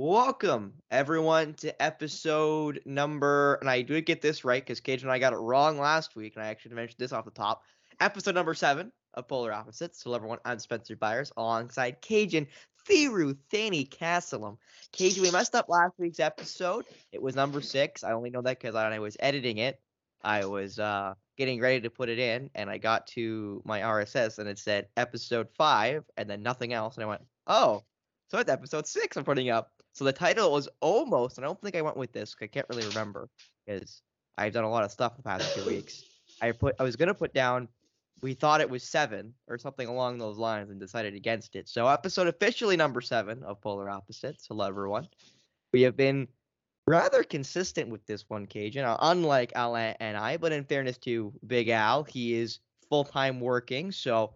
Welcome, everyone, to episode number, and I did get this right because Cage and I got it wrong last week, and I actually mentioned this off the top. Episode number seven of Polar Opposites. So, everyone, I'm Spencer Byers alongside Kajan Thiru Thani Castleum. Kajan, we messed up last week's episode. It was number six. I only know that because I was editing it. I was uh, getting ready to put it in, and I got to my RSS, and it said episode five, and then nothing else. And I went, oh, so it's episode six I'm putting up. So the title was almost, and I don't think I went with this. Because I can't really remember because I've done a lot of stuff the past two weeks. I put, I was gonna put down. We thought it was seven or something along those lines, and decided against it. So episode officially number seven of Polar Opposites. Hello everyone. We have been rather consistent with this one, Kajan. Uh, unlike Al and I, but in fairness to Big Al, he is full time working, so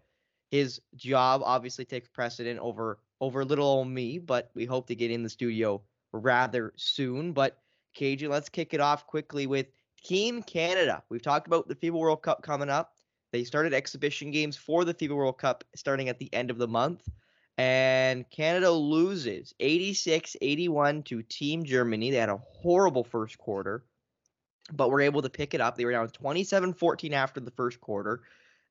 his job obviously takes precedent over over little old me, but we hope to get in the studio rather soon. But KJ, let's kick it off quickly with Team Canada. We've talked about the FIBA World Cup coming up. They started exhibition games for the FIBA World Cup starting at the end of the month. And Canada loses 86 81 to Team Germany. They had a horrible first quarter, but were able to pick it up. They were down 27 14 after the first quarter.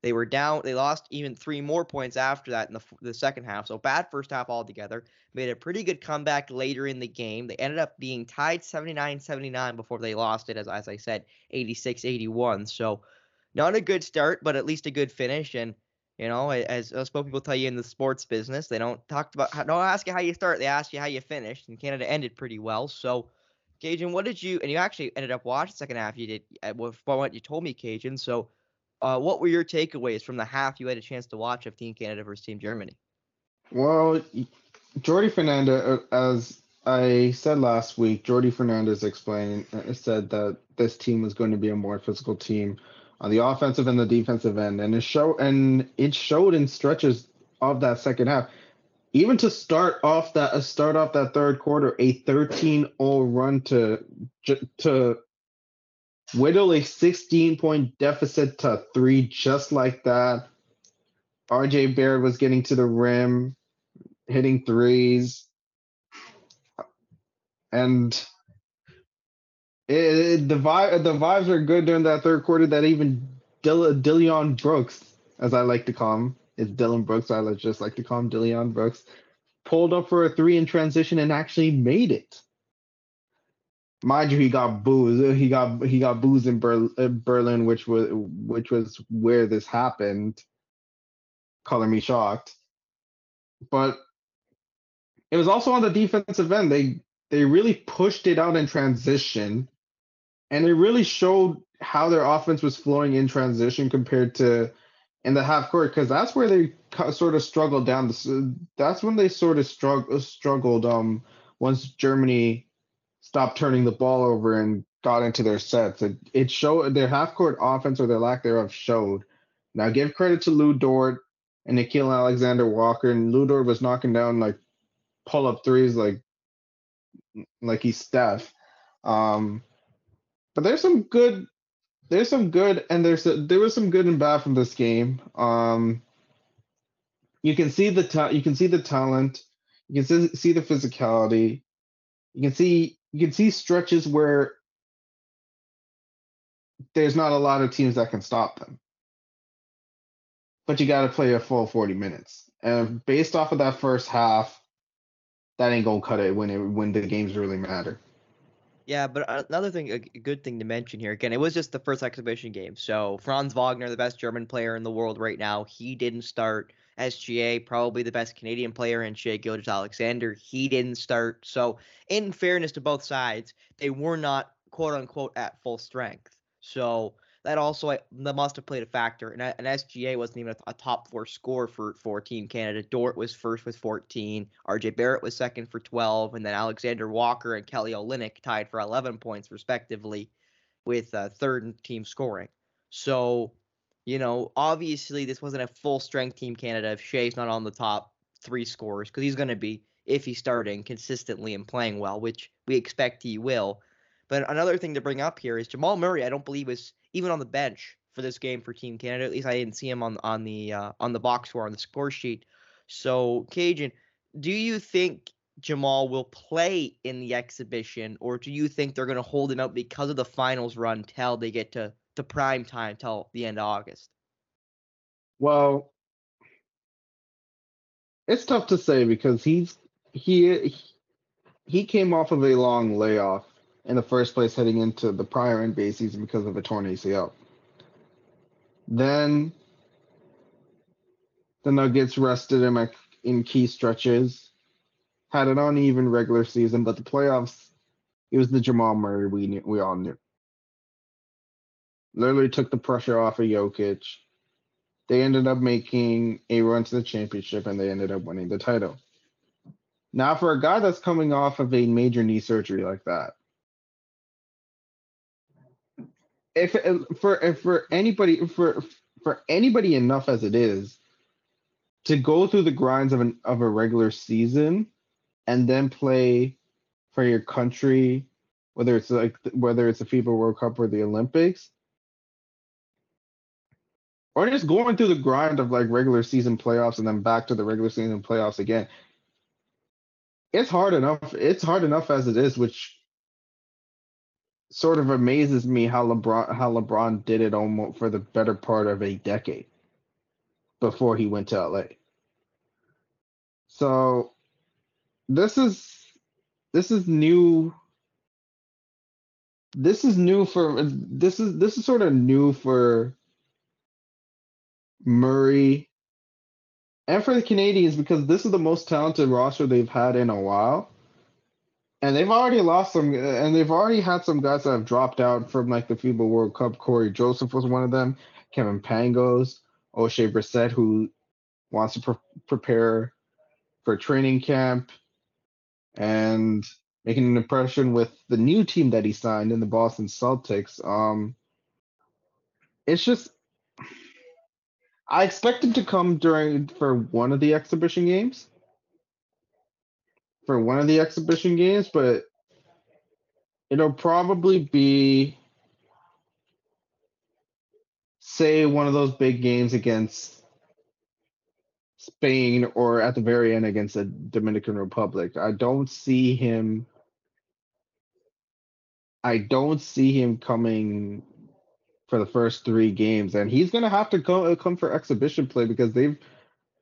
They were down. They lost even three more points after that in the, the second half. So bad first half altogether. Made a pretty good comeback later in the game. They ended up being tied 79-79 before they lost it, as as I said, 86-81. So not a good start, but at least a good finish. And you know, as most people tell you in the sports business, they don't talk about don't ask you how you start. They ask you how you finished. And Canada ended pretty well. So. Kajan, what did you and you actually ended up watching the second half? You did uh, with what you told me, Kajan. So uh, what were your takeaways from the half you had a chance to watch of Team Canada versus Team Germany? Well, Jordi Fernandez, uh, as I said last week, Jordi Fernandez explained uh, said that this team was going to be a more physical team on the offensive and the defensive end, and it show and it showed in stretches of that second half. Even to start off that uh, start off that third quarter, a 13-0 run to to whittle a 16 point deficit to three just like that. RJ Barrett was getting to the rim, hitting threes. And it, it, the vibe, the vibes are good during that third quarter. That even Dill, Dillon Brooks, as I like to call him, is Dillon Brooks. I just like to call him Dillon Brooks. Pulled up for a three in transition and actually made it mind you, he got booze. He got he got booze in uh, Berlin, which was which was where this happened. Color me shocked, but it was also on the defensive end. They they really pushed it out in transition, and it really showed how their offense was flowing in transition compared to in the half court because that's where they sort of struggled down. The, that's when they sort of strugg- struggled. Um, once Germany stopped turning the ball over and got into their sets. It, it showed their half court offense or their lack thereof showed. Now give credit to Lu Dort and Nickeil Alexander Walker. And Lu Dort was knocking down like pull up threes like like he's Steph. Um, but there's some good there's some good and there's a, there was some good and bad from this game. Um, you can see the ta- you can see the talent, you can see, see the physicality, you can see you can see stretches where there's not a lot of teams that can stop them. But you got to play a full 40 minutes. And based off of that first half, that ain't gonna cut it when it when the games really matter. Yeah, but uh, another thing, a good thing to mention here. Again, it was just the first exhibition game. So Franz Wagner, the best German player in the world right now, he didn't start. SGA, probably the best Canadian player, and Shai Gilgeous-Alexander. He didn't start. So, in fairness to both sides, they were not quote unquote at full strength. So that also that must have played a factor. And, and SGA wasn't even a, top four score for for Team Canada. Dort was first with 14. RJ Barrett was second for 12, and then Alexander Walker and Kelly Olynyk tied for 11 points respectively, with uh, third team scoring. So you know, obviously this wasn't a full strength team Canada if Shai's not on the top three scores because he's going to be if he's starting consistently and playing well, which we expect he will. But another thing to bring up here is Jamal Murray. I don't believe was even on the bench for this game for Team Canada. At least I didn't see him on on the uh, on the box score on the score sheet. So Kajan, do you think Jamal will play in the exhibition, or do you think they're going to hold him out because of the finals run till they get to the prime time till the end of August? Well, it's tough to say because he's he he came off of a long layoff in the first place heading into the prior NBA season because of a torn ACL. Then the Nuggets rested him in key stretches, had an uneven regular season, but the playoffs, he was the Jamal Murray we knew, we all knew. Literally took the pressure off of Jokic. They ended up making a run to the championship and they ended up winning the title. Now, for a guy that's coming off of a major knee surgery like that, if for if for anybody for for anybody enough as it is to go through the grinds of an of a regular season and then play for your country, whether it's like whether it's the FIBA World Cup or the Olympics, or just going through the grind of like regular season playoffs and then back to the regular season playoffs again. It's hard enough. It's hard enough as it is, which sort of amazes me how LeBron how LeBron did it almost for the better part of a decade before he went to LA. So this is this is new this is new for this is this is sort of new for Murray and for the Canadians because this is the most talented roster they've had in a while. And they've already lost some, and they've already had some guys that have dropped out from like the FIBA World Cup. Cory Joseph was one of them. Kevin Pangos, Oshae Brissett, who wants to pre- prepare for training camp and making an impression with the new team that he signed in the Boston Celtics. Um, it's just I expect him to come during for one of the exhibition games for one of the exhibition games, but it'll probably be say one of those big games against Spain or at the very end against the Dominican Republic. I don't see him I don't see him coming for the first three games, and he's gonna have to come come for exhibition play because they've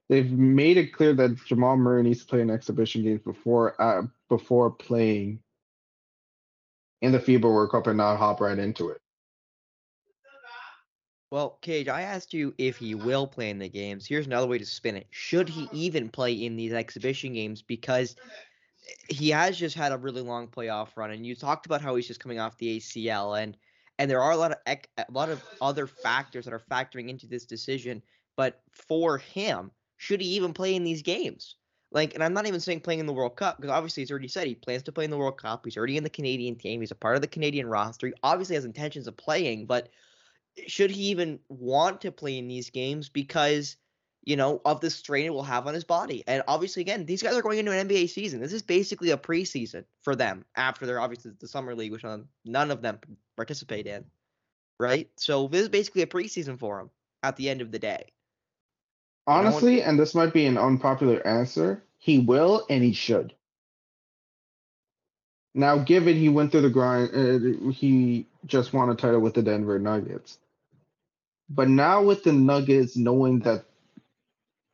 they've made it clear that Jamal Murray needs to play an exhibition games before uh, before playing in the FIBA World Cup and not hop right into it. Well, Cage, I asked you if he will play in the games. Here's another way to spin it. Should he even play in these exhibition games? Because he has just had a really long playoff run, and you talked about how he's just coming off the ACL, and and there are a lot of a lot of other factors that are factoring into this decision. But for him, should he even play in these games? Like, and I'm not even saying playing in the World Cup because obviously he's already said he plans to play in the World Cup. He's already in the Canadian team. He's a part of the Canadian roster. He obviously has intentions of playing, but should he even want to play in these games because you know of the strain it will have on his body? And obviously, again, these guys are going into an NBA season. This is basically a preseason for them after they're obviously the summer league, which none of them participate in, right? So this is basically a preseason for him at the end of the day. Honestly, and this might be an unpopular answer, he will and he should. Now, given he went through the grind, uh, he just won a title with the Denver Nuggets. But now with the Nuggets knowing that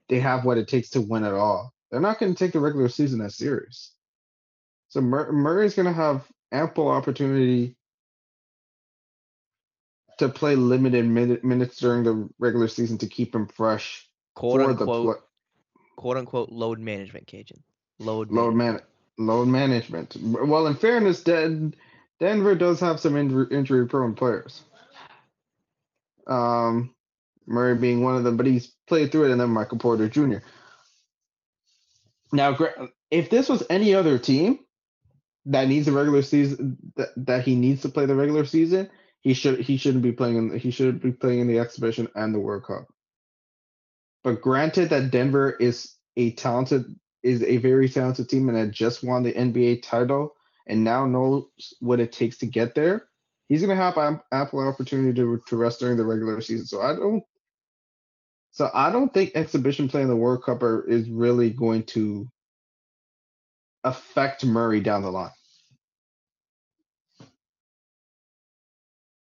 they have what it takes to win it all, they're not going to take the regular season as serious. So Mur- Murray's going to have ample opportunity to play limited minute, minutes during the regular season to keep him fresh quote unquote, quote unquote load management, Kajan. Load load man load management. Well, in fairness, Den- Denver does have some injury injury prone players. Um, Murray being one of them, but he's played through it, and then Michael Porter Jr. Now, if this was any other team that needs a regular season that, that he needs to play the regular season, he should he shouldn't be playing in he should be playing in the exhibition and the World Cup. But granted that Denver is a talented is a very talented team and had just won the NBA title and now knows what it takes to get there, he's going to have ample opportunity to to rest during the regular season. So I don't so I don't think exhibition play in the World Cup are, is really going to affect Murray down the line.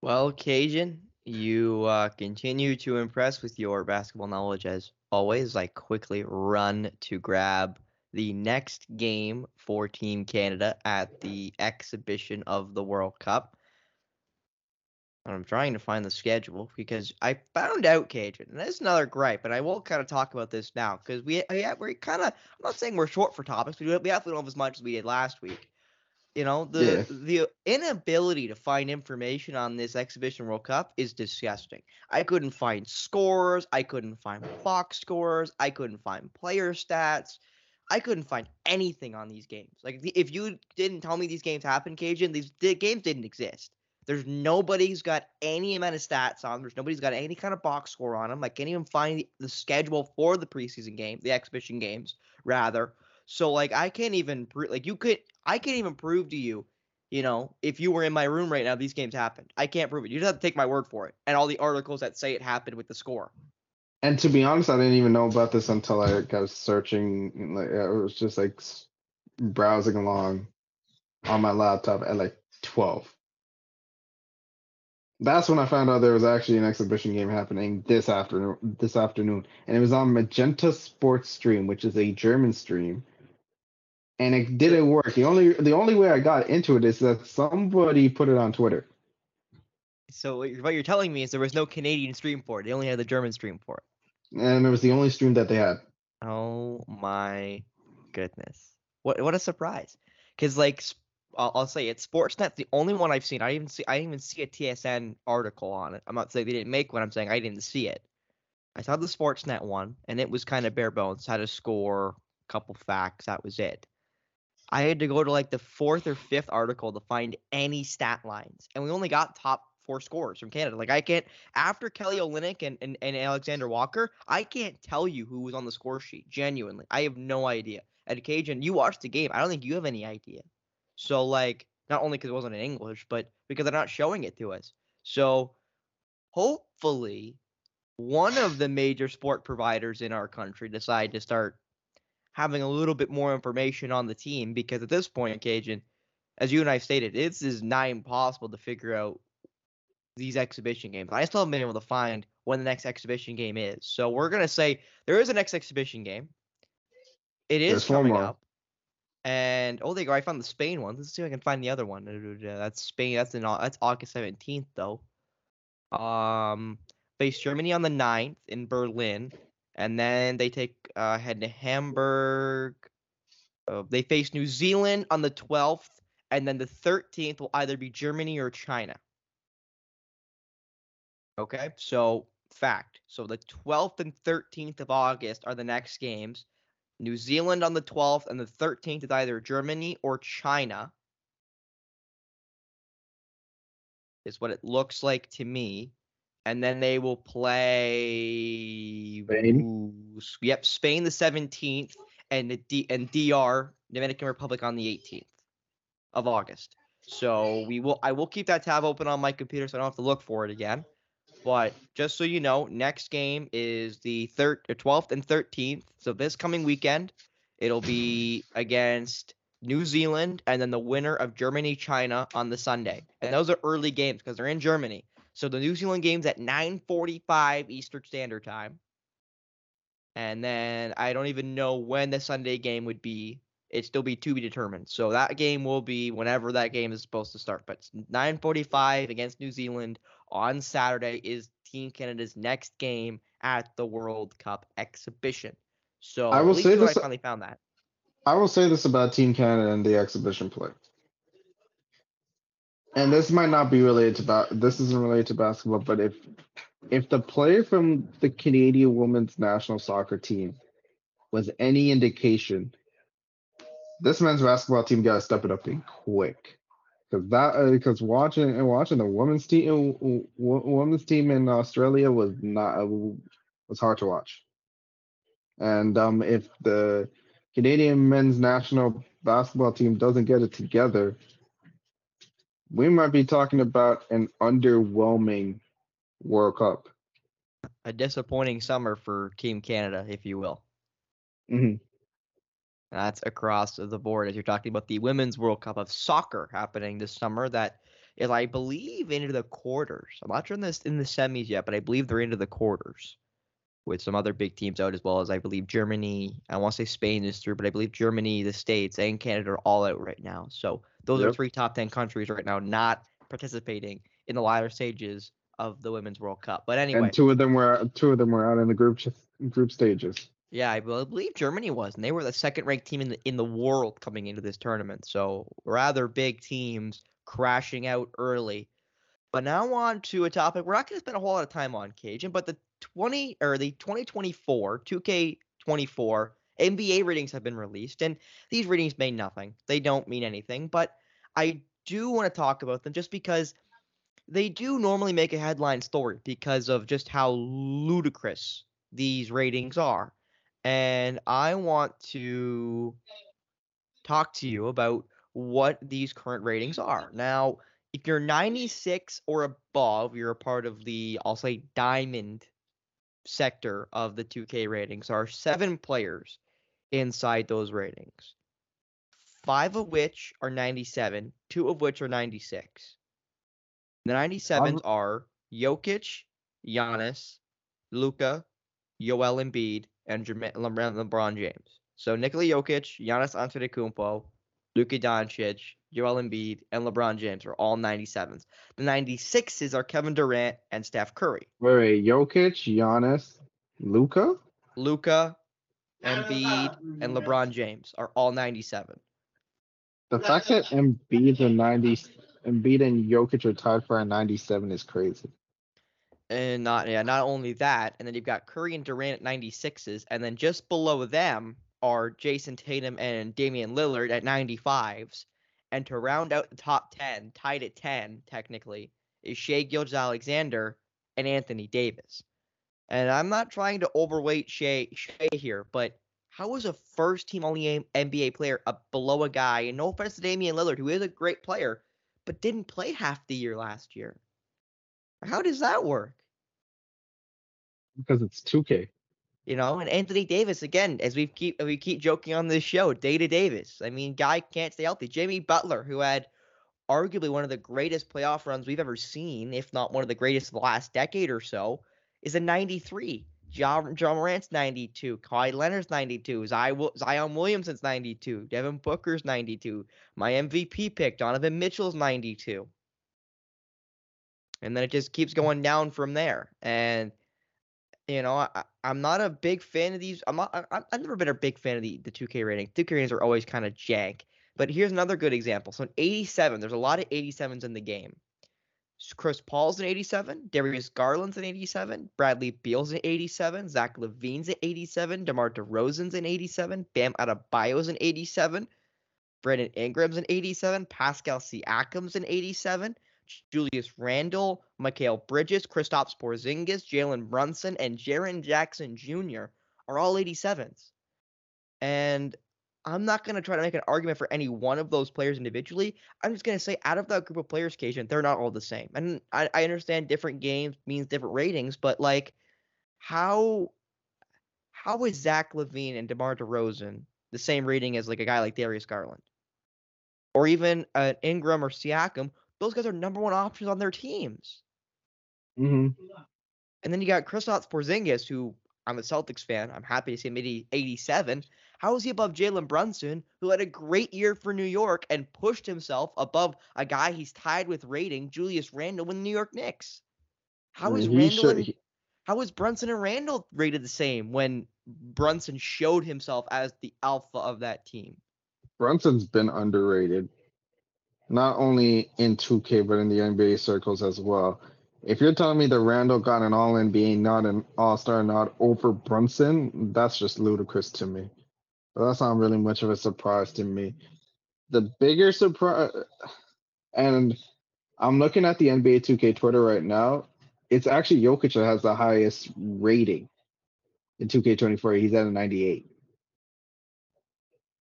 Well, Kajan, you uh, continue to impress with your basketball knowledge as always. I quickly run to grab the next game for Team Canada at the exhibition of the World Cup. I'm trying to find the schedule because I found out Kajan, and that's another gripe, and I will kind of talk about this now because we uh, yeah, we're kind of I'm not saying we're short for topics, but we definitely don't have as much as we did last week. You know, the Yeah. the inability to find information on this exhibition World Cup is disgusting. I couldn't find scores, I couldn't find box scores, I couldn't find player stats. I couldn't find anything on these games. Like if you didn't tell me these games happened, Kajan, these the games didn't exist. There's nobody's got any amount of stats on. There's nobody's got any kind of box score on them. I can't even find the, schedule for the preseason game, the exhibition games, rather. So like I can't even like you could I can't even prove to you, you know, if you were in my room right now, these games happened. I can't prove it. You just have to take my word for it. And all the articles that say it happened with the score. And to be honest, I didn't even know about this until I got searching. Like I was just like browsing along on my laptop at like twelve. That's when I found out there was actually an exhibition game happening this afternoon. This afternoon, and it was on Magenta Sports Stream, which is a German stream. And it didn't work. The only the only way I got into it is that somebody put it on Twitter. So what you're, telling me is there was no Canadian stream for it. They only had the German stream for it. and it was the only stream that they had. Oh my goodness. What what a surprise. Cuz like I'll, I'll say it Sportsnet's the only one I've seen. I even see I even see a TSN article on it. I'm not saying they didn't make one. I'm saying I didn't see it. I saw the Sportsnet one and it was kind of bare bones. Had a score, couple facts, that was it. I had to go to like the fourth or fifth article to find any stat lines. And we only got top four scores from Canada. Like I can't after Kelly Olynyk and, and, and Alexander Walker, I can't tell you who was on the score sheet. Genuinely. I have no idea. And Kajan, you watched the game. I don't think you have any idea. So like not only because it wasn't in English, but because they're not showing it to us. So hopefully one of the major sport providers in our country decide to start having a little bit more information on the team because at this point, Kajan, as you and I stated, it's not impossible to figure out these exhibition games. I still haven't been able to find when the next exhibition game is. So we're gonna say there is a next exhibition game. It is There's coming up. And oh, there you go. I found the Spain one. Let's see if I can find the other one. That's Spain. That's in that's August seventeenth though. Um, face Germany on the 9th in Berlin, and then they take uh, head to Hamburg. Uh, they face New Zealand on the twelfth, and then the thirteenth will either be Germany or China. Okay, so fact. So the 12th and 13th of August are the next games. New Zealand on the 12th, and the 13th is either Germany or China. Is what it looks like to me. And then they will play. Spain? yep, Spain the 17th, and the D- and DR Dominican Republic on the 18th of August. So we will. I will keep that tab open on my computer, so I don't have to look for it again. But just so you know, next game is the third, or uh, 12th and 13th. So this coming weekend, it'll be against New Zealand and then the winner of Germany China on the Sunday. And those are early games because they're in Germany. So the New Zealand game's at 9:45 Eastern Standard Time. And then I don't even know when the Sunday game would be. It'd still be to be determined. So that game will be whenever that game is supposed to start. But it's 9:45 against New Zealand on Saturday is Team Canada's next game at the World Cup exhibition. So I will say this- I finally found that. I will say this about Team Canada and the exhibition play. And this might not be related to ba- this isn't related to basketball, but if if the player from the Canadian women's national soccer team was any indication, this men's basketball team got to step it up in quick. Because that because watching and watching the women's team w- women's team in Australia was not was hard to watch. And um, if the Canadian men's national basketball team doesn't get it together, we might be talking about an underwhelming World Cup. A disappointing summer for Team Canada, if you will. Mhm. That's across the board as you're talking about the Women's World Cup of Soccer happening this summer. That is, I believe, into the quarters. I'm not sure in this in the semis yet, but I believe they're into the quarters with some other big teams out as well as I believe Germany. I want to say Spain is through, but I believe Germany, the States, and Canada are all out right now. So those Yep. are three top ten countries right now not participating in the latter stages of the Women's World Cup. But anyway, And two of them were two of them were out in the group group stages. Yeah, I believe Germany was, and they were the second ranked team in the in the world coming into this tournament. So rather big teams crashing out early. But now on to a topic we're not going to spend a whole lot of time on, Kajan, but the 20 or the 2024 2K24 NBA ratings have been released, and these ratings mean nothing. They don't mean anything, but I do want to talk about them just because they do normally make a headline story because of just how ludicrous these ratings are and I want to talk to you about what these current ratings are. Now, if you're 96 or above, you're a part of the, I'll say, diamond sector of the 2K ratings. There are seven players inside those ratings, five of which are 97, two of which are 96. The 97s are Jokic, Giannis, Luka, Joel Embiid, and Jerma- LeBron LeBron James. So Nikola Jokic, Giannis Antetokounmpo, Luka Doncic, Joel Embiid, and LeBron James are all 97s. The 96s are Kevin Durant and Steph Curry. Wait, wait, Jokic, Giannis, Luca. Luka, Embiid, and LeBron James are all 97. The fact that Embiid and ninety, Embiid and Jokic are tied for a ninety-seven is crazy. And not yeah, not only that, and then you've got Curry and Durant at 96s, and then just below them are Jayson Tatum and Damian Lillard at 95s. And to round out the top 10, tied at 10 technically, is Shai Gilgeous-Alexander and Anthony Davis. And I'm not trying to overweight Shai, Shai here, but how is a first team only NBA player up below a guy? And no offense to Damian Lillard, who is a great player, but didn't play half the year last year. How does that work? Because it's 2K. You know, and Anthony Davis again, as we keep we keep joking on this show, Data Davis. I mean, guy can't stay healthy. Jimmy Butler, who had arguably one of the greatest playoff runs we've ever seen, if not one of the greatest of the last decade or so, is a 93. John, John Morant's 92. Kawhi Leonard's 92. Zion, Zion Williamson's 92. Devin Booker's 92. My MVP pick, Donovan Mitchell's 92. And then it just keeps hmm. going down from there. And you know, I, I'm not a big fan of these. I'm not. I, I've never been a big fan of the the 2K rating. 2K ratings are always kind of jank. But here's another good example. So in 87, there's a lot of 87s in the game. Chris Paul's an 87, Darius Garland's an 87, Bradley Beal's an 87, Zach LaVine's an 87, DeMar DeRozan's an 87, Bam Adebayo's an 87, Brandon Ingram's an 87, Pascal Siakam's an 87, Julius Randle, Mikal Bridges, Kristaps Porzingis, Jalen Brunson, and Jaren Jackson Jr. are all 87s. And I'm not going to try to make an argument for any one of those players individually. I'm just going to say, out of that group of players, Kajan, they're not all the same. And I, I understand different games means different ratings, but like, how how is Zach LaVine and DeMar DeRozan the same rating as like a guy like Darius Garland, or even an Ingram or Siakam? Those guys are number one options on their teams. hmm And then you got Kristaps Porzingis, who I'm a Celtics fan. I'm happy to see him at 87. How is he above Jalen Brunson, who had a great year for New York and pushed himself above a guy he's tied with rating, Julius Randle, with the New York Knicks? How is He Randle should- and, how is Brunson and Randle rated the same when Brunson showed himself as the alpha of that team? Brunson's been underrated, not only in 2K but in the NBA circles as well. If you're telling me that Randle got an All NBA, not an All Star, not over Brunson, that's just ludicrous to me. But that's not really much of a surprise to me. The bigger surprise, and I'm looking at the NBA 2K Twitter right now. It's actually Jokic that has the highest rating in 2K24. He's at a 98.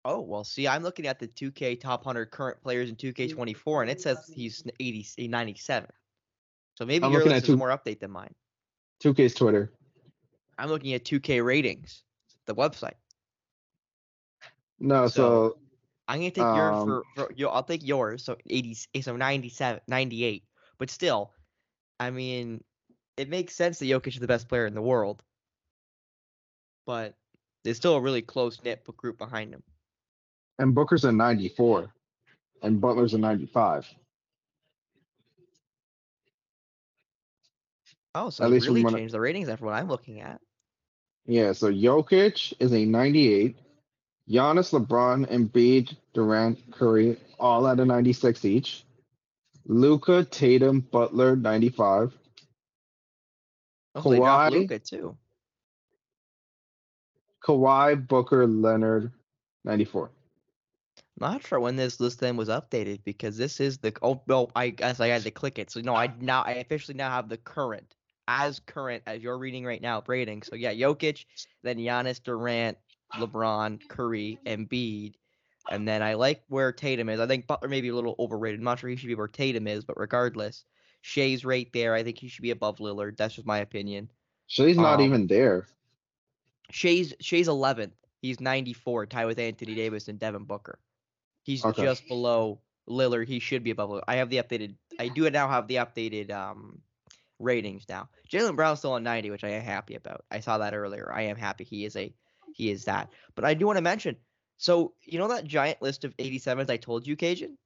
Oh, well, see, I'm looking at the 2K top 100 current players in 2K24, and it says he's 80, 97. So maybe I'm your list is two- more update than mine. 2K's Twitter. I'm looking at 2K ratings, the website. No, So- so I'm gonna take yours Um, for, for yo. I'll take yours. So 80, so 97, 98. But still, I mean, it makes sense that Jokic is the best player in the world. But there's still a really close knit group behind him. And Booker's a 94, and Butler's a 95. Oh, so At least really I- changed the ratings after what I'm looking at. Yeah, so Jokic is a 98. Giannis, LeBron, Embiid, Durant, Curry, all at a 96 each. Luka, Tatum, Butler, 95. Oh, Kawhi? Luka too. Kawhi, Booker, Leonard, 94. Not sure when this list then was updated because this is the oh no I guess I had to click it. So no I now I officially now have the current as current as you're reading right now rating so yeah Jokic then Giannis Durant LeBron Curry and Embiid and then I like where Tatum is. I think Butler may be a little overrated. I'm not sure he should be where Tatum is but regardless Shai's right there. I think he should be above Lillard. That's just my opinion. Shai's not Um, even there. Shai's Shai's 11th. He's 94, tied with Anthony Davis and Devin Booker. He's Okay. just below Lillard. He should be above. Lillard. I have the updated. I do now have the updated um ratings now. Jaylen Brown's still on 90, which I am happy about. I saw that earlier. I am happy he is a he is that. But I do want to mention. So you know that giant list of 87s I told you, Kajan?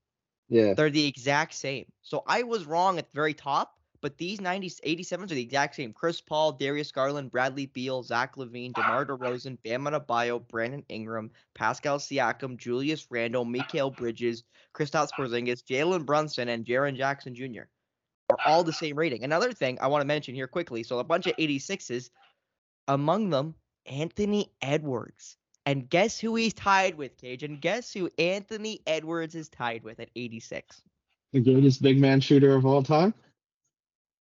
Yeah. They're the exact same. So I was wrong at the very top, but these 90, 87s are the exact same. Chris Paul, Darius Garland, Bradley Beal, Zach LaVine, DeMar DeRozan, Bam Adebayo, Brandon Ingram, Pascal Siakam, Julius Randle, Mikal Bridges, Kristaps Porzingis, Jalen Brunson, and Jaren Jackson Jr. are all the same rating. Another thing I want to mention here quickly. So a bunch of 86s, among them, Anthony Edwards. And guess who he's tied with, Cage? And guess who Anthony Edwards is tied with at 86? The greatest big man shooter of all time.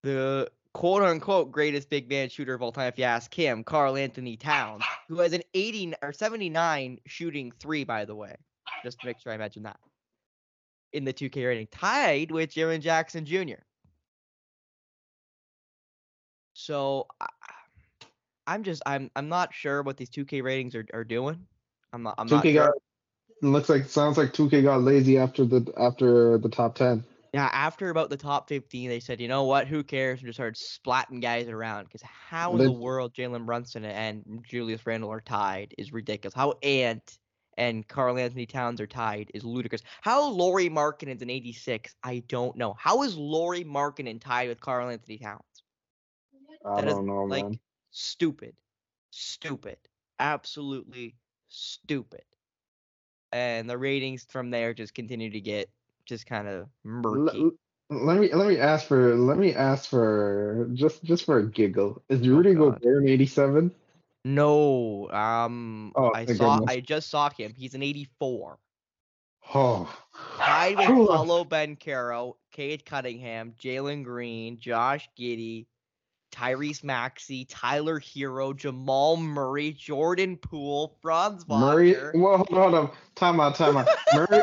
The quote unquote greatest big man shooter of all time, if you ask him, Karl-Anthony Towns, who has an 80 or 79 shooting three, by the way, just to make sure I mention that in the 2K rating, tied with Jaren Jackson Jr. So I, I'm just I'm I'm not sure what these 2K ratings are, are doing. I'm not I'm not 2K sure. got looks like sounds like 2K got lazy after the after the top 10. Yeah, after about the top 15, they said, you know what? Who cares? And just started splatting guys around. Because how in the world Jalen Brunson and Julius Randle are tied is ridiculous. How Ant and Karl-Anthony Towns are tied is ludicrous. How Lauri Markkanen's an 86, I don't know. How is Laurie Markkinen tied with Karl-Anthony Towns? I That is, don't know, like man. stupid, stupid, absolutely stupid. And the ratings from there just continue to get just kind of murky. L- let me let me ask for let me ask for just just for a giggle. Is Oh, Rudy God. Gobert an 87? No, um, Oh, I saw, goodness. I just saw him. He's an 84. Oh. Tied with Whew. Paolo Banchero, Cade Cunningham, Jalen Green, Josh Giddey, Tyrese Maxey, Tyler Herro, Jamal Murray, Jordan Poole, Franz Wagner. Murray. Well, hold on, hold on. Time out, time out. Murray,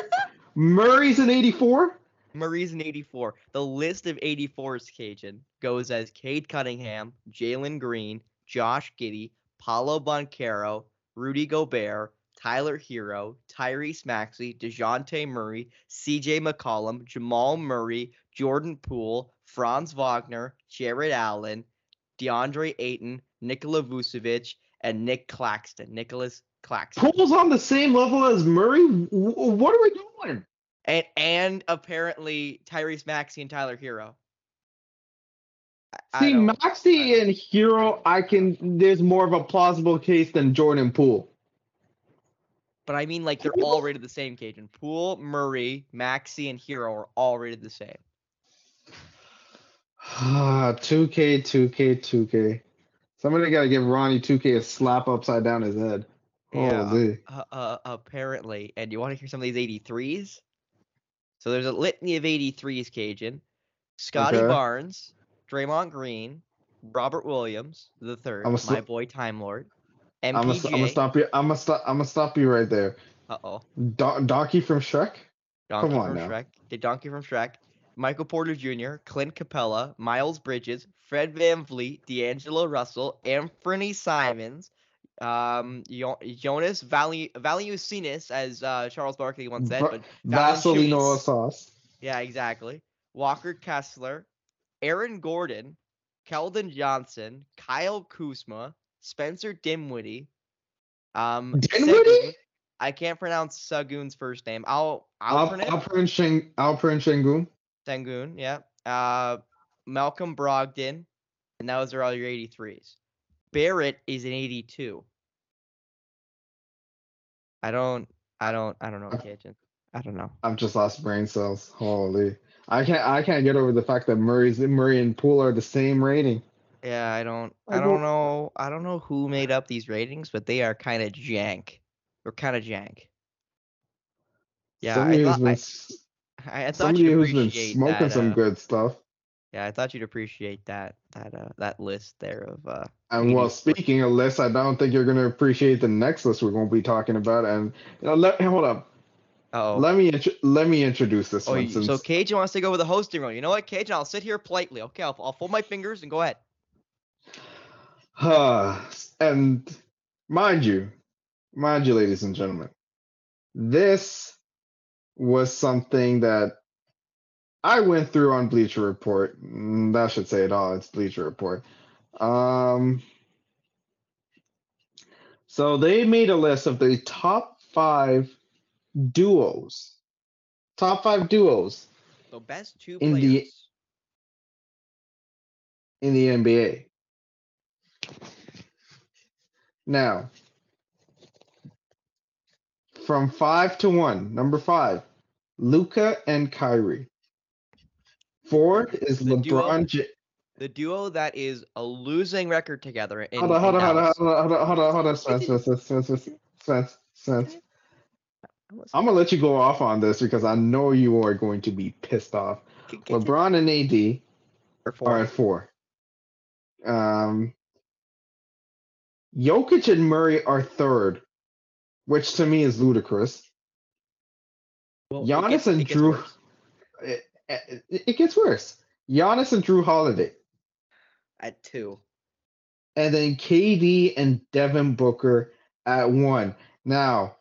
Murray's an 84? Murray's an 84. The list of 84s, Kajan, goes as Cade Cunningham, Jalen Green, Josh Giddey, Paolo Banchero, Rudy Gobert, Tyler Herro, Tyrese Maxey, Dejounte Murray, CJ McCollum, Jamal Murray, Jordan Poole, Franz Wagner, Jarrett Allen, DeAndre Ayton, Nikola Vucevic, and Nick Claxton. Nicholas Claxton. On the same level as Murray? What are we doing? And and apparently Tyrese Maxey and Tyler Herro. I- I See, don't- Maxey and Herro, I can. There's more of a plausible case than Jordan Poole. But I mean, like they're all rated the same, Kajan. Poole, Murray, Maxey, and Herro are all rated the same. Ah, 2K, 2K, 2K. Somebody got to give Ronnie 2K a slap upside down his head. Yeah. Holy. Uh, uh, apparently, and you want to hear some of these 83s? So there's a litany of 83s, Kajan. Scotty Okay. Barnes, Draymond Green, Robert Williams, the 3rd I'm a my sl- boy Time Lord, I'm gonna, I'm gonna stop you. I'm gonna stop. I'm gonna stop you right there. Uh oh. Don- Donkey from Shrek. Donkey on from now. Shrek. The Donkey from Shrek. Michael Porter Jr., Clint Capela, Miles Bridges, Fred VanVleet, D'Angelo Russell, Anthony Simons, Um, Jo- Jonas Vali Valiusinus, as uh, Charles Barkley once said, but Vaseline sauce. yeah, exactly. Walker Kessler, Aaron Gordon, Keldon Johnson, Kyle Kuzma, Spencer Dinwiddie. Um, Dinwiddie? I can't pronounce Sagun's first name. I'll I'll Al- pronounce Alperen Şengün. Sengun. Yeah. Uh, Malcolm Brogdon, and those are all your 83s. Barrett is an 82. I don't. I don't. I don't know, Kajan. I don't know. I've just lost brain cells. Holy. I can't I can't get over the fact that Murray's Murray and Poole are the same rating. Yeah, I don't. I don't- know. I don't know who made up these ratings, but they are kind of jank. They're kind of jank. Yeah, somebody I who's thought, been, I, I, thought somebody who's been smoking that, some uh, good stuff. Yeah, I thought you'd appreciate that that uh that list there of uh. And well, speaking of lists, I don't think you're gonna appreciate the next list we're gonna be talking about. And you know, let hold up. Oh. Let me intro- let me introduce this Oh, one. Since, so Kajan wants to go with the hosting role. You know what, Kajan? I'll sit here politely. Okay, I'll, I'll fold my fingers and go ahead. and mind you, mind you, ladies and gentlemen, this was something that I went through on Bleacher Report. Mm, That should say it all. It's Bleacher Report. Um, so they made a list of the top five duos, top five duos So best two In players. the- in the NBA. Now, from five to one, number five, Luka and Kyrie. Four is The duo- LeBron. J- the duo that is a losing record together. In, hold on, hold on, hold on, hold on, hold on, hold on, hold on, Spence, Spence, Spence, Spence, Spence, Spence. I'm gonna let you go off on this because I know you are going to be pissed off. LeBron and AD are at four. Um, Jokic and Murray are third, which to me is ludicrous. Well, Giannis gets- and Jrue- It, it, gets worse. Giannis and Jrue Holiday, at two. and then KD and Devin Booker at one. Now,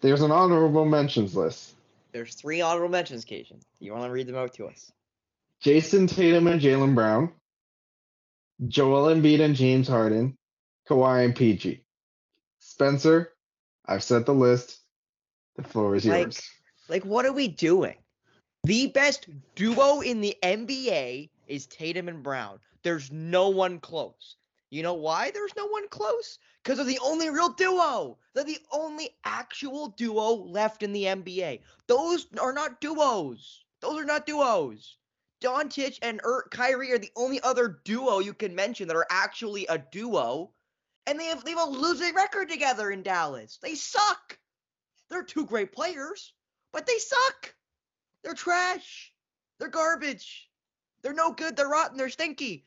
there's an honorable mentions list. There's three honorable mentions, Kajan. You want to read them out to us? Jayson Tatum and Jaylen Brown, Joel Embiid and James Harden, Kawhi and PG. Spencer, I've set the list. The floor is Like- yours. Like, what are we doing? The best duo in the NBA is Tatum and Brown. There's no one close. You know why there's no one close? Because they're the only real duo. They're the only actual duo left in the NBA. Those are not duos. Those are not duos. Doncic and er- Kyrie are the only other duo you can mention that are actually a duo. And they have, they have a losing record together in Dallas. They suck. They're two great players, but they suck. They're trash. They're garbage. They're no good. They're rotten. They're stinky.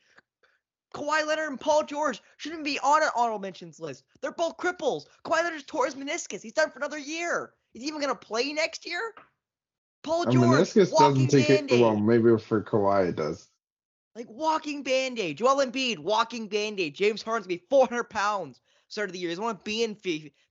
Kawhi Leonard and Paul George shouldn't be on an honorable mentions list. They're both cripples. Kawhi Leonard tore his meniscus. He's done for another year. Is he even gonna play next year? Paul George, meniscus walking doesn't take it. Well, maybe for Kawhi it does. Like walking band-aid. Joel Embiid, walking band-aid. James Harden's gonna be 400 pounds start of the year. He doesn't want to be in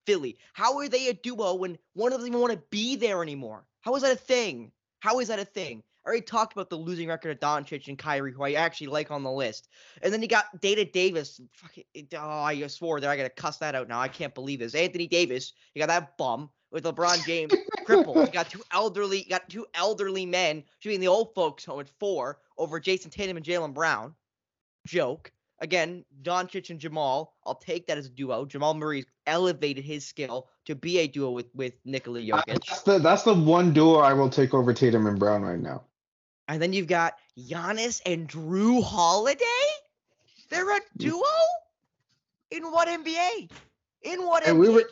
Philly. How are they a duo when one of them doesn't even want to be there anymore? How is that a thing? How is that a thing? I already talked about the losing record of Doncic and Kyrie, who I actually like on the list. And then you got Data Davis. Fucking, oh, I swore there. I gotta cuss that out now. I can't believe this. Anthony Davis. You got that bum with LeBron James crippled. You got two elderly. You got two elderly men shooting the old folks home at four over Jason Tatum and Jaylen Brown. Joke. Again, Doncic and Jamal. I'll take that as a duo. Jamal Murray's elevated his skill to be a duo with with Nikola uh, Jokic. That's the, that's the one duo I will take over Tatum and Brown right now. And then you've got Giannis and Jrue Holiday. They're a duo. In what NBA? In what And NBA, we were-?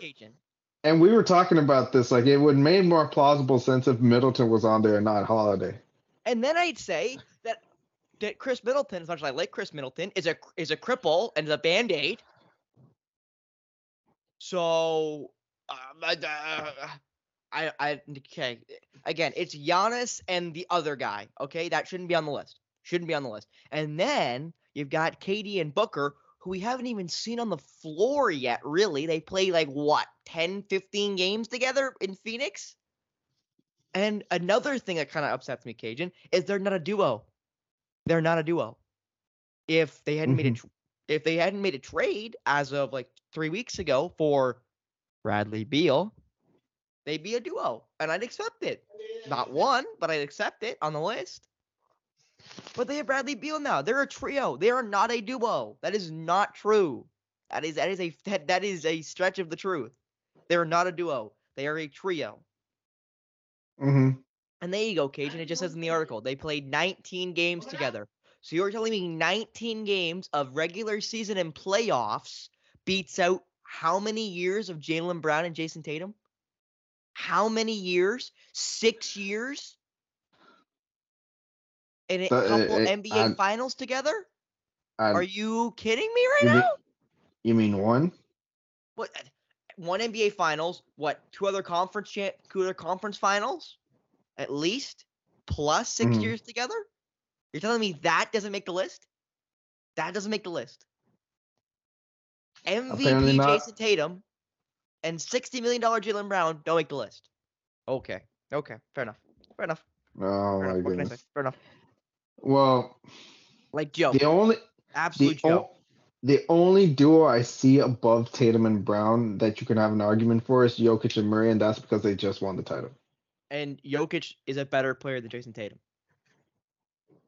And we were talking about this, like it would make more plausible sense if Middleton was on there and not Holiday. And then I'd say that that Khris Middleton, as much as I like Khris Middleton, is a is a cripple and is a band aid. So, I, uh, I, I, okay. Again, it's Giannis and the other guy. Okay, that shouldn't be on the list. Shouldn't be on the list. And then you've got KD and Booker, who we haven't even seen on the floor yet, really. They play like what, 10, 15 games together in Phoenix? And another thing that kind of upsets me, Kajan, is they're not a duo. They're not a duo. If they hadn't made a Mhm. if they hadn't made a trade as of like three weeks ago for Bradley Beal, they'd be a duo, and I'd accept it. Not one, but I'd accept it on the list. But they have Bradley Beal now. They're a trio. They are not a duo. That is not true. That is that is a that, that is a stretch of the truth. They're not a duo. They are a trio. hmm And there you go, Kajan. It just says in the article they played 19 games together. So you're telling me 19 games of regular season and playoffs beats out how many years of Jaylen Brown and Jayson Tatum? How many years? Six years? And a uh, couple uh, NBA I'm- finals together? And Are you kidding me right you mean- now? you mean one? What? One NBA finals? What? Two other conference champ? Two other conference finals? At least plus 6 Mhm. years together? You're telling me that doesn't make the list? That doesn't make the list. MVP not. Jayson Tatum and $60 million Jaylen Brown don't make the list. Okay. Okay. Fair enough. Fair enough. Oh Fair my enough. What can I say? goodness. Fair enough. Well, Like Joe. the only Absolute the, Joe. o- the only duo I see above Tatum and Brown that you can have an argument for is Jokic and Murray, and that's because they just won the title. and Jokic is a better player than Jayson Tatum.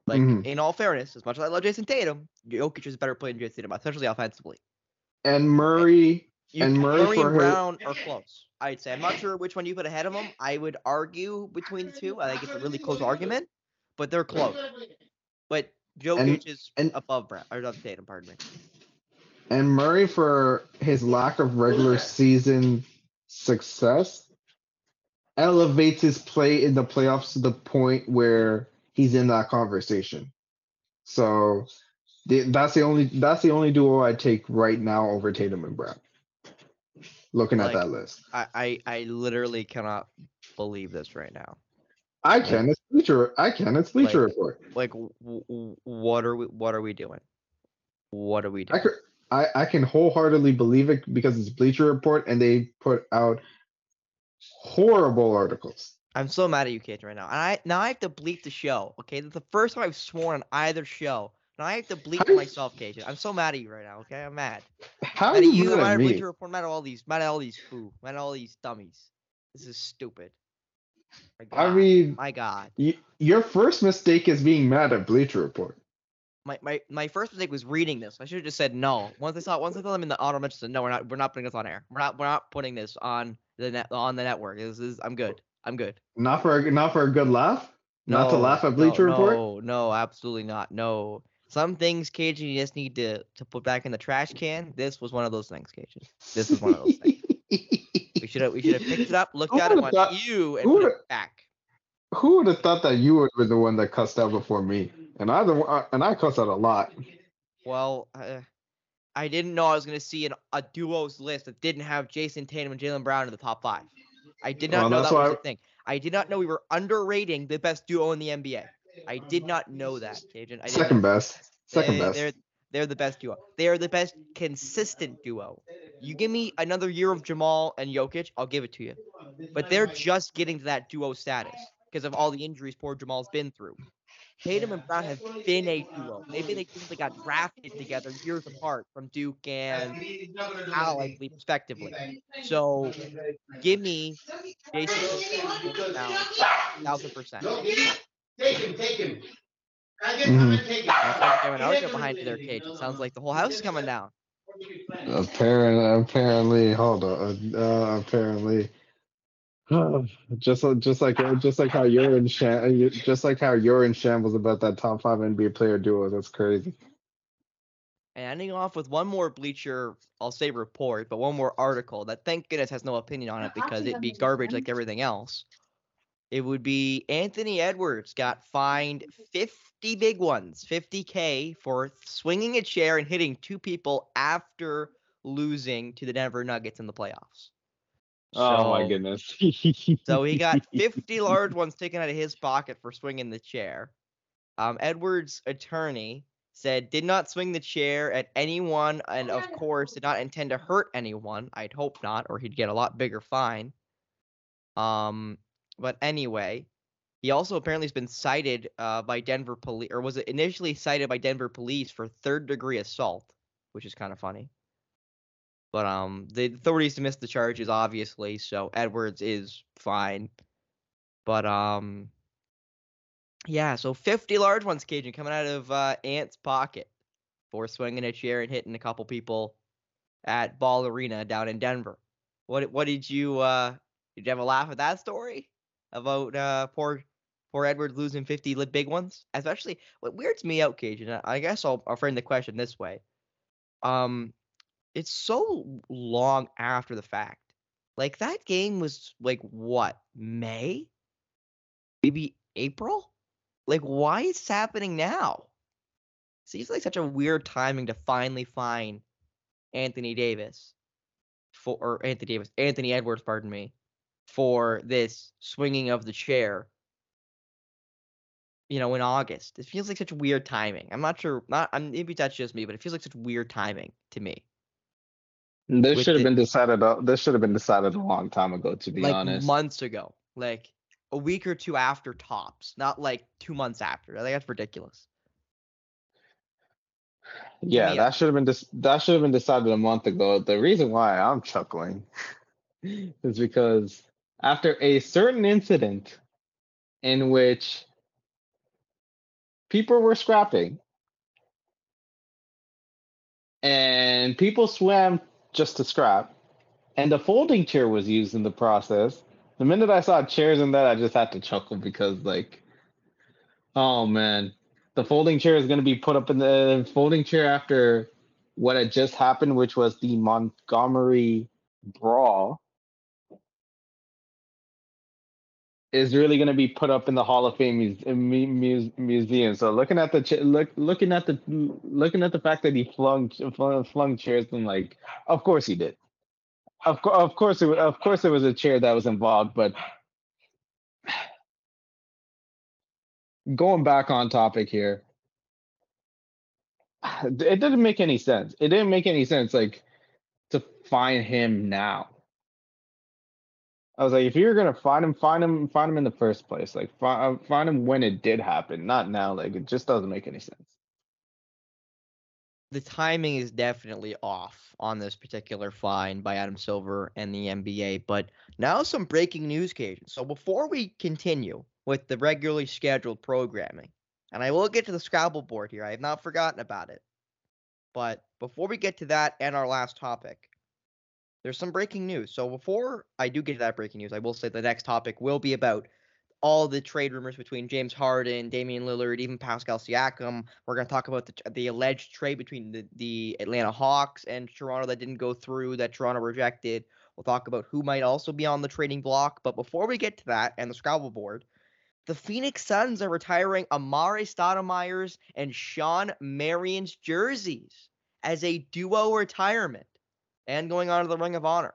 Like, Mhm. in all fairness, as much as I love Jayson Tatum, Jokic is a better player than Jayson Tatum, especially offensively. And Murray, You, And Murray for and his- Brown are close. I'd say. I'm not sure which one you put ahead of them. I would argue between the two. I think it's a really close argument, but they're close. But Joe Jokic is and- above Brown or above Tatum. Pardon me. and Murray for his lack of regular season success elevates his play in the playoffs to the point where he's in that conversation. So that's the only that's the only duo I take right now over Tatum and Brown. Looking Like- at that list, I, I I literally cannot believe this right now. I can. It's Bleacher. I can. It's Bleacher Like- Report. Like, w- w- what are we? What are we doing? What are we I doing? could. I, I can wholeheartedly believe it because it's Bleacher Report and they put out horrible articles. I'm so mad at you, kids, right now. And I now I have to bleep the show. Okay, that's the first time I've sworn on either show. Now I have to bleep you- myself, Kajan. I'm so mad at you right now. Okay, I'm mad. How are mad at you you. mad at? Bleacher Report. Mad at all these. Mad at all these foo. Mad at all these dummies. This is stupid. I mean, my God. y- your first mistake is being mad at Bleacher Report. My, my my first mistake was reading this. I should have just said no. Once I saw once I saw them in the auto mention, said no, we're not we're not putting this on air. We're not we're not putting this on the net on the network. This is I'm good. I'm good. Not for a, not for a good laugh. not to No, laugh at no, Bleacher Report. No, no, absolutely not. No. Some things, Kajan, you just need to, to put back in the trash can. This was one of those things, Kajan. This is one of those things. We should have we should have picked it up, looked at it, went thought- you, and put it back. Who would have thought that you would be the one that cussed out before me? And I the and I cussed out a lot. Well, uh, I didn't know I was gonna see an, a duos list that didn't have Jayson Tatum and Jaylen Brown in the top five. I did not Well, know that was why- a thing. I did not know we were underrating the best duo in the NBA. I did not know that, Kajan. I Second best. Second They- best. They're they're the best duo. They are the best consistent duo. You give me another year of Jamal and Jokic, I'll give it to you. But they're just getting to that duo status because of all the injuries poor Jamal's been through. Tatum and Brown have been a duo. Maybe They've been a team that got drafted together years apart from Duke and I believe, respectively. So give me Jayson thousand percent. Take him, take him. I get him and take him. Sounds like they're behind their cage. It sounds like the whole house is coming down. Apparently, apparently, hold on. Uh, apparently, just like just like just like how you're in sham, just like how you're in shambles about that top five NBA player duo. That's crazy. And ending off with one more Bleacher, I'll say report, but one more article that thank goodness has no opinion on it because it'd be garbage like everything else. It would be Anthony Edwards got fined 50 big ones, 50K for swinging a chair and hitting two people after losing to the Denver Nuggets in the playoffs. oh my goodness. So he got 50 large ones taken out of his pocket for swinging the chair. Um, Edwards' attorney said did not swing the chair at anyone and of course did not intend to hurt anyone. I'd hope not, or he'd get a lot bigger fine. Um, but anyway, he also apparently has been cited uh, by Denver police, or was it initially cited by Denver police for third degree assault, which is kind of funny. But um, the authorities dismissed the charges, obviously, so Edwards is fine. But um, yeah, so 50 large ones, Kajan, coming out of uh, Ant's pocket for swinging a chair and hitting a couple people at Ball Arena down in Denver. What what did you uh did you have a laugh at that story about uh poor poor Edwards losing 50 big ones? Especially what weirds me out, Kajan. I- guess I'll, I'll frame the question this way. Um, it's so long after the fact. Like that game was like what May, maybe April. Like why is this happening now? Seems like such a weird timing to finally find Anthony Davis for or Anthony Davis, Anthony Edwards, pardon me, for this swinging of the chair. You know, in August. It feels like such weird timing. I'm not sure. Not. I'm, maybe that's just me, but it feels like such weird timing to me. This should have been decided. This should have been decided a long time ago. To be like honest, months ago, like a week or two after tops, not like two months after. I think that's ridiculous. yeah, that should have been dis- that should have been decided a month ago. The reason why I'm chuckling is because after a certain incident in which people were scrapping and people swam just to scrap and the folding chair was used in the process the minute i saw chairs in that i just had to chuckle because like oh man the folding chair is going to be put up in the folding chair after what had just happened which was the montgomery brawl is really going to be put up in the Hall of Fame muse- muse- museum. So looking at the ch- look looking at the looking at the fact that he flung flung, flung chairs and like, of course he did. Of course, of course, it, of course, there was a chair that was involved. But going back on topic here, it didn't make any sense. It didn't make any sense, like to find him now. I was like, if you're gonna find him, find him, find him in the first place. Like, find uh, find him when it did happen, not now. Like, it just doesn't make any sense. The timing is definitely off on this particular fine by Adam Silver and the NBA. But now some breaking news, Kajan. So before we continue with the regularly scheduled programming, and I will get to the Scrabble board here. I have not forgotten about it. But before we get to that and our last topic, there's some breaking news. So before I do get to that breaking news, I will say the next topic will be about all the trade rumors between James Harden, Damian Lillard, even Pascal Siakam. We're going to talk about the, the alleged trade between the, the Atlanta Hawks and Toronto that didn't go through, that Toronto rejected. We'll talk about who might also be on the trading block. But before we get to that and the Scrabble board, the Phoenix Suns are retiring Amar'e Stoudemire's and Shawn Marion's jerseys as a duo retirement and going on to the Ring of Honor.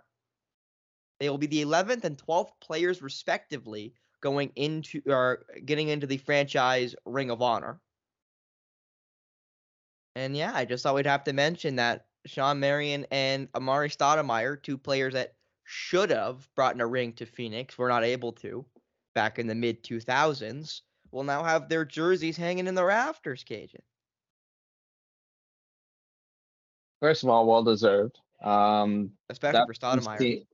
They will be the 11th and 12th players, respectively, going into or getting into the franchise Ring of Honor. And yeah, I just thought we'd have to mention that Shawn Marion and Amar'e Stoudemire, two players that should have brought in a ring to Phoenix, were not able to back in the mid 2000s, will now have their jerseys hanging in the rafters, Kajan. First of all, well deserved. Um, Especially for Suns Stoudemire.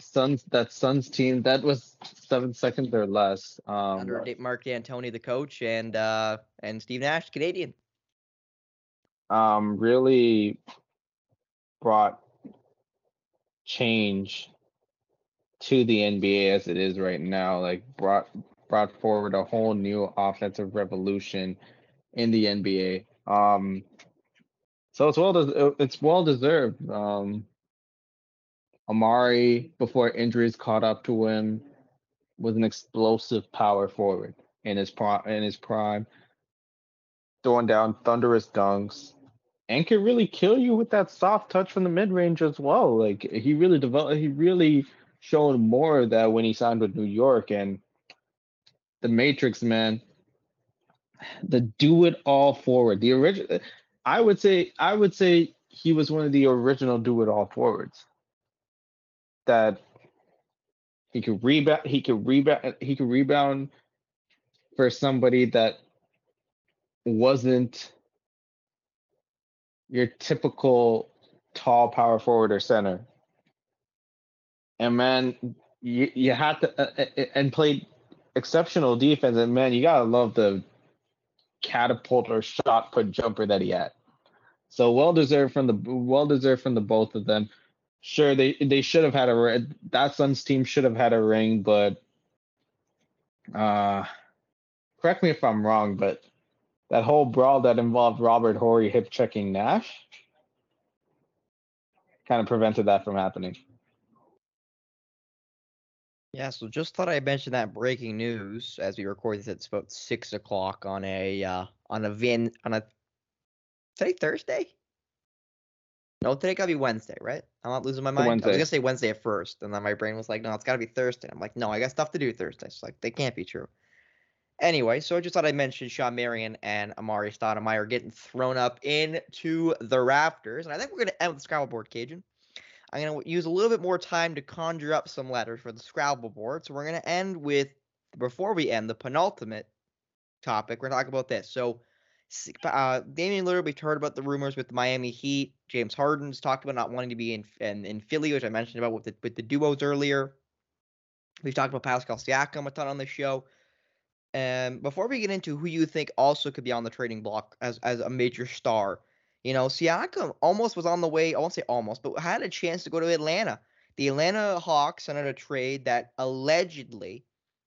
Suns that Suns team that was seven seconds or less. Um, under Mark D'Antoni, the coach, and uh, and Steve Nash, Canadian. um, really brought change to the NBA as it is right now. Like brought brought forward a whole new offensive revolution in the NBA. Um, so it's well des- it's well deserved. Um, Amar'e, before injuries caught up to him, was an explosive power forward in his prime. In his prime, throwing down thunderous dunks, and can really kill you with that soft touch from the mid range as well. Like he really developed. He really showed more of that when he signed with New York and the Matrix man. the do it all forward. The original I would say I would say he was one of the original do it all forwards. That he could rebound he could rebound he could rebound for somebody that wasn't your typical tall power forward or center. And man, you you had to uh, uh, and played exceptional defense. And man, you gotta love the catapult or shot put jumper that he had. So well deserved from the well deserved from the both of them. Sure, they they should have had a that Suns team should have had a ring, but uh, correct me if I'm wrong, but that whole brawl that involved Robert Horry hip checking Nash kind of prevented that from happening. Yeah, so just thought I'd mention that breaking news as we record this. It's about six o'clock on a uh, on a Vin on a today Thursday. No, today gotta be Wednesday, right? I'm not losing my mind. Wednesday. I was gonna say Wednesday at first, and then my brain was like, no, it's gotta be Thursday. I'm like, no, I got stuff to do Thursday. It's like they can't be true. Anyway, so I just thought I'd mention Shawn Marion and Amar'e Stoudemire getting thrown up into the rafters. And I think we're going to end with the board, Kajan. I'm going to use a little bit more time to conjure up some letters for the Scrabble board. So we're going to end with, before we end, the penultimate topic. We're talk about this. So uh, Damian Lillard, we've heard about the rumors with the Miami Heat. James Harden's talked about not wanting to be in, in, in Philly, which I mentioned about with the, with the duos earlier. We've talked about Pascal Siakam a ton on the show. And before we get into who you think also could be on the trading block as as a major star, you know, Siakam almost was on the way. I won't say almost, but had a chance to go to Atlanta. The Atlanta Hawks sent out a trade that allegedly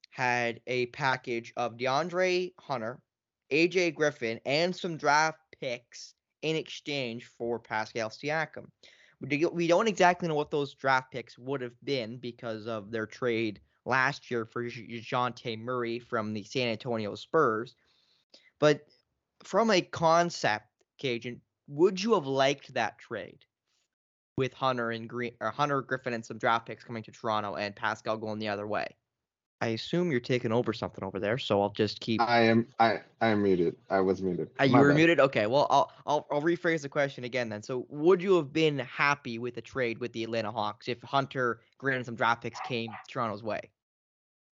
had a package of DeAndre Hunter, AJ Griffin, and some draft picks in exchange for Pascal Siakam. We don't exactly know what those draft picks would have been because of their trade last year for Dejounte Murray from the San Antonio Spurs. But from a concept, Kajan, would you have liked that trade with Hunter and Green or Hunter Griffin and some draft picks coming to Toronto and Pascal going the other way? I assume you're taking over something over there, so I'll just keep. I am. I I am muted. I was muted. Uh, you were bad. muted. Okay. Well, I'll I'll I'll rephrase the question again then. So, would you have been happy with a trade with the Atlanta Hawks if Hunter, Green, and some draft picks came Toronto's way?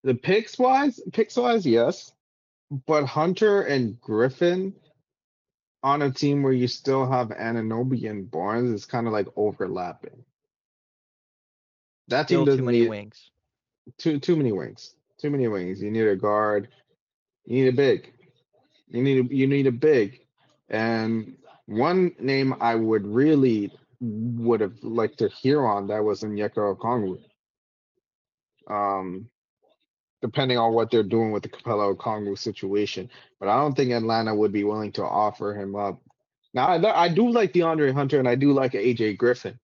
The picks wise, picks wise, yes. But Hunter and Griffin on a team where you still have Anunoby and Barnes is kind of like overlapping. That team still doesn't too many need, wings. Too too many wings. Too many wings. You need a guard. You need a big. You need a, you need a big. And one name I would really would have liked to hear on that was Onyeka Okongwu. Um, depending on what they're doing with the Capela Okongwu situation. But I don't think Atlanta would be willing to offer him up. Now, I, I do like DeAndre Hunter and I do like AJ Griffin.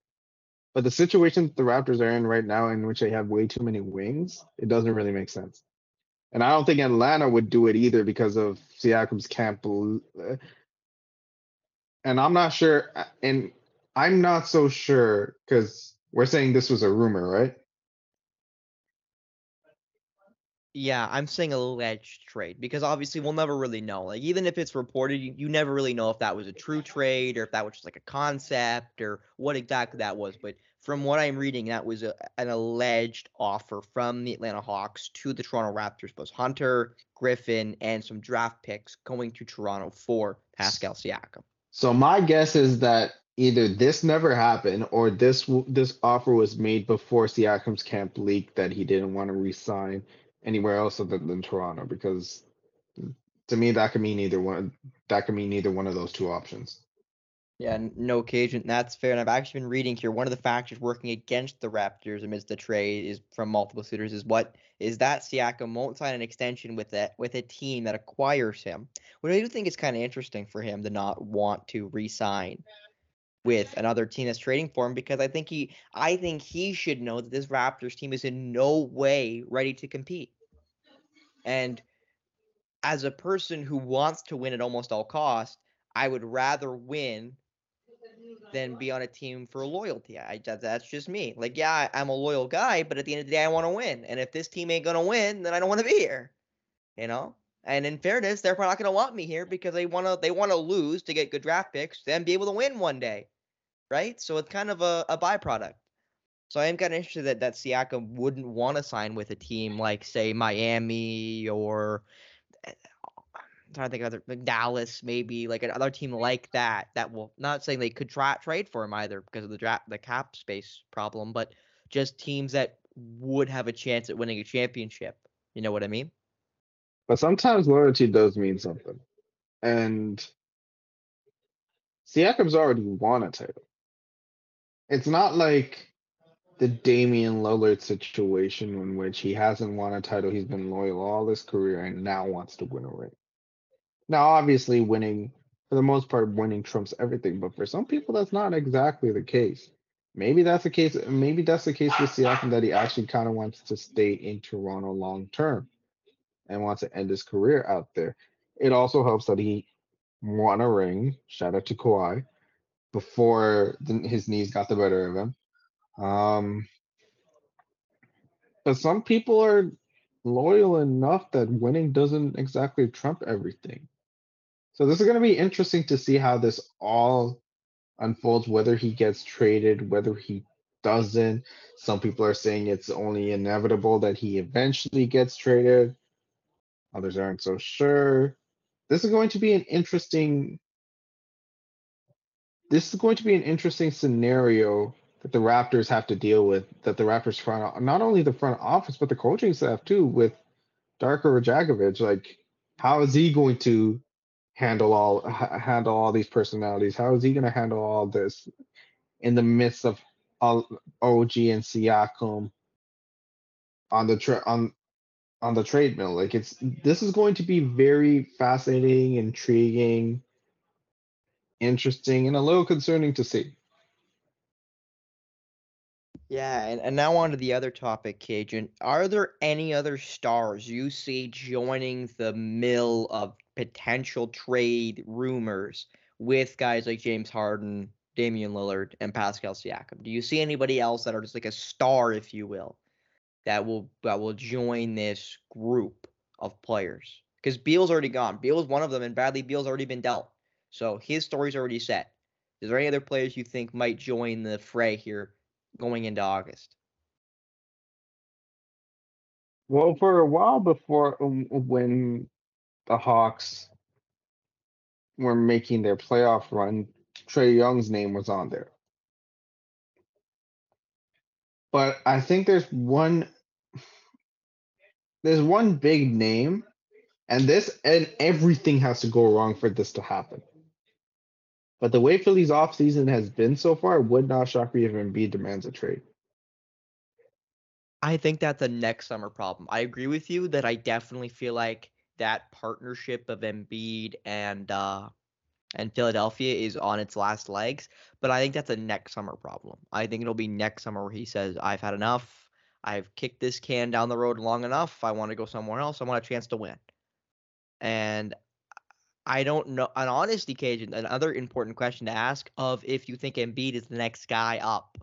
But the situation the Raptors are in right now, in which they have way too many wings, it doesn't really make sense. And I don't think Atlanta would do it either because of Siakam's camp. Uh, and I'm not sure, uh, and I'm not so sure because we're saying this was a rumor, right? Yeah, I'm saying alleged trade because obviously we'll never really know. Like even if it's reported, you, you never really know if that was a true trade or if that was just like a concept or what exactly that was. But from what I'm reading, that was a, an alleged offer from the Atlanta Hawks to the Toronto Raptors, both Hunter, Griffin, and some draft picks going to Toronto for Pascal Siakam. So my guess is that either this never happened or this this offer was made before Siakam's camp leaked that he didn't want to resign anywhere else other than Toronto because to me that could mean either one that could mean either one of those two options. Yeah, no Kajan. That's fair. And I've actually been reading here. One of the factors working against the Raptors amidst the trade is from multiple suitors is what is that Siakam won't sign an extension with it with a team that acquires him. What I do think is kind of interesting for him to not want to re-sign with another team that's trading for him because I think he I think he should know that this Raptors team is in no way ready to compete. And as a person who wants to win at almost all costs, I would rather win than be on a team for loyalty. I that's just me. Like yeah, I'm a loyal guy, but at the end of the day I want to win. And if this team ain't going to win, then I don't want to be here. You know? And in fairness, they're probably not going to want me here because they want to they want to lose to get good draft picks, then be able to win one day, right? So it's kind of a, a byproduct. So I am kind of interested that that Siakam wouldn't want to sign with a team like say Miami or eh, I'm trying to think of other like Dallas maybe like another team like that that will not saying they could try trade for him either because of the draft the cap space problem, but just teams that would have a chance at winning a championship. You know what I mean? But sometimes loyalty does mean something. And Siakam's already won a title. It's not like the Damian Lillard situation in which he hasn't won a title, he's been loyal all his career and now wants to win a ring. Now, obviously, winning, for the most part, winning trumps everything, but for some people, that's not exactly the case. Maybe that's the case. Maybe that's the case with Siakam that he actually kind of wants to stay in Toronto long term and wants to end his career out there. It also helps that he won a ring. Shout out to Kawhi before the, his knees got the better of him. Um, but some people are loyal enough that winning doesn't exactly trump everything. So this is going to be interesting to see how this all unfolds, whether he gets traded, whether he doesn't. Some people are saying it's only inevitable that he eventually gets traded. Others aren't so sure. This is going to be an interesting. This is going to be an interesting scenario that the Raptors have to deal with. That the Raptors front, not only the front office, but the coaching staff too, with Darko Rajakovic. Like, how is he going to handle all ha- handle all these personalities? How is he going to handle all this in the midst of all OG and Siakam on the tra- on on the trade mill? Like it's this is going to be very fascinating, intriguing, interesting, and a little concerning to see. Yeah, and, and now on to the other topic, Kajan. Are there any other stars you see joining the mill of potential trade rumors with guys like James Harden, Damian Lillard, and Pascal Siakam? Do you see anybody else that are just like a star, if you will, that will that will join this group of players? Because Beal's already gone. Beal's one of them, and Bradley Beal's already been dealt. So his story's already set. Is there any other players you think might join the fray here going into August? Well, for a while before um, when the Hawks were making their playoff run, Trae Young's name was on there. But I think there's one there's one big name and this and everything has to go wrong for this to happen. But the way Philly's offseason has been so far, would not shock me if Embiid demands a trade. I think that's a next summer problem. I agree with you that I definitely feel like that partnership of Embiid and uh and Philadelphia is on its last legs, but I think that's a next summer problem. I think it'll be next summer where he says, "I've had enough. I've kicked this can down the road long enough. I want to go somewhere else. I want a chance to win." And I don't know. An honesty, Kajan, another important question to ask of if you think Embiid is the next guy up,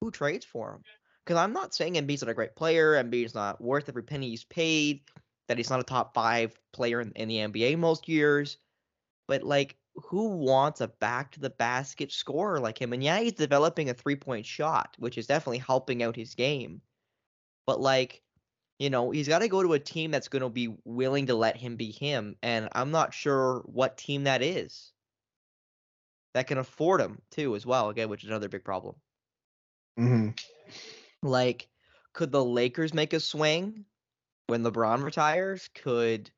who trades for him? Because I'm not saying Embiid's not a great player. Embiid's not worth every penny he's paid. That he's not a top five player in, in the NBA most years. But like, who wants a back to the basket scorer like him? And yeah, he's developing a three point shot, which is definitely helping out his game. But like, you know, he's got to go to a team that's going to be willing to let him be him. And I'm not sure what team that is that can afford him too, as well. Again, which is another big problem. Mm-hmm. Like, could the Lakers make a swing when LeBron retires? Could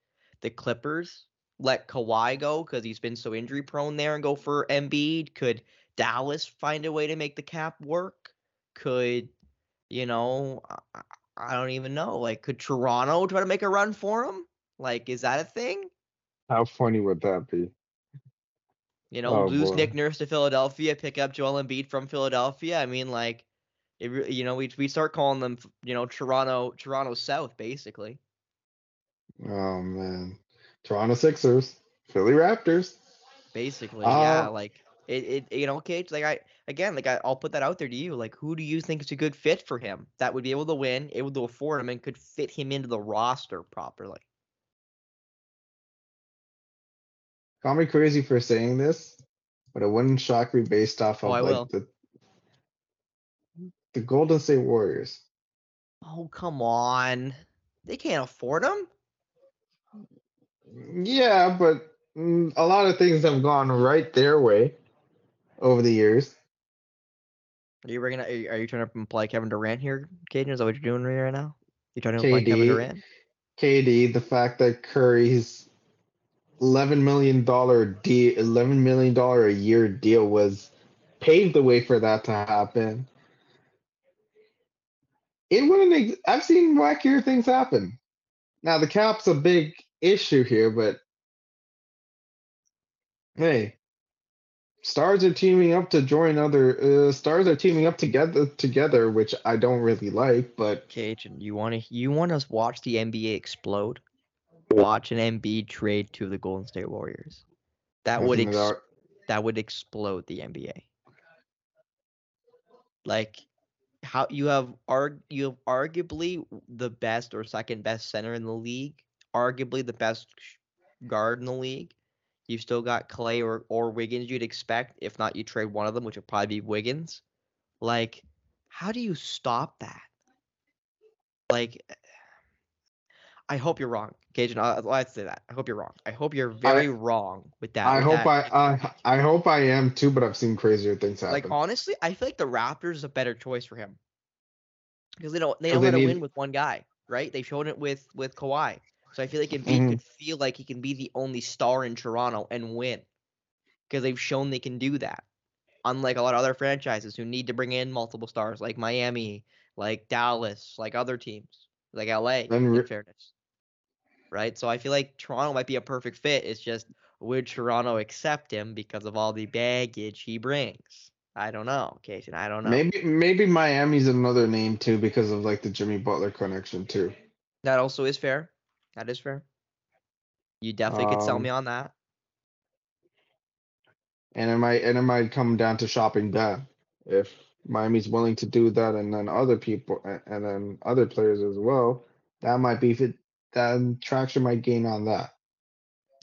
the Clippers let Kawhi go because he's been so injury prone there and go for Embiid? Could Dallas find a way to make the cap work? Could, you know, I, I don't even know. Like, could Toronto try to make a run for him? Like, is that a thing? How funny would that be? You know, Oh, lose boy. Nick Nurse to Philadelphia, pick up Joel Embiid from Philadelphia. I mean, like, it, you know, we we start calling them, you know, Toronto, Toronto South, basically. Oh man. Toronto Sixers, Philly Raptors. Basically, yeah. Uh, Like, it, it, you know, Cage. Like, I again, like, I, I'll put that out there to you. Like, who do you think is a good fit for him that would be able to win, able to afford him, and could fit him into the roster properly? call me crazy for saying this, but it wouldn't shock me based off Oh, of I like will. the the Golden State Warriors. Oh come on, they can't afford him. Yeah, but mm, a lot of things have gone right their way over the years. Are you bringing? Are you, are you trying to imply Kevin Durant here, Caden? Is that what you're doing right now? You trying to imply Kevin Durant? KD, the fact that Curry's eleven million dollar deal, eleven million dollar a year deal was paved the way for that to happen. It wouldn't. Ex- I've seen wackier things happen. Now the cap's a big issue here, but hey, stars are teaming up to join other uh, stars are teaming up together together, which I don't really like. But Kajan, you want to you want us watch the NBA explode? Watch an Embiid trade to the Golden State Warriors. That would ex- about- that would explode the NBA. Like how you have arg you have arguably the best or second best center in the league, arguably the best guard in the league. You've still got Clay or or Wiggins you'd expect. If not, you trade one of them, which would probably be Wiggins. Like, how do you stop that? Like, eh, I hope you're wrong, Kajan. Uh, I, I'd say that. I hope you're wrong. I hope you're very wrong with that. I with hope that I, I I hope I am too, but I've seen crazier things happen. like honestly, I feel like the Raptors is a better choice for him because they don't they don't want to win with one guy, right? They've shown it with with Kawhi, so I feel like Embiid Mhm. could feel like he can be the only star in Toronto and win because they've shown they can do that. Unlike a lot of other franchises who need to bring in multiple stars, like Miami, like Dallas, like other teams, like LA. And in re- fairness, right? So I feel like Toronto might be a perfect fit. It's just would Toronto accept him because of all the baggage he brings? I don't know, Casey. I don't know. maybe maybe Miami's another name too because of like the Jimmy Butler connection too. That also is fair. That is fair. You definitely could sell Um, me on that. And it might and it might come down to shopping that if Miami's willing to do that, and then other people a- and then other players as well. That might be fit. Then traction might gain on that.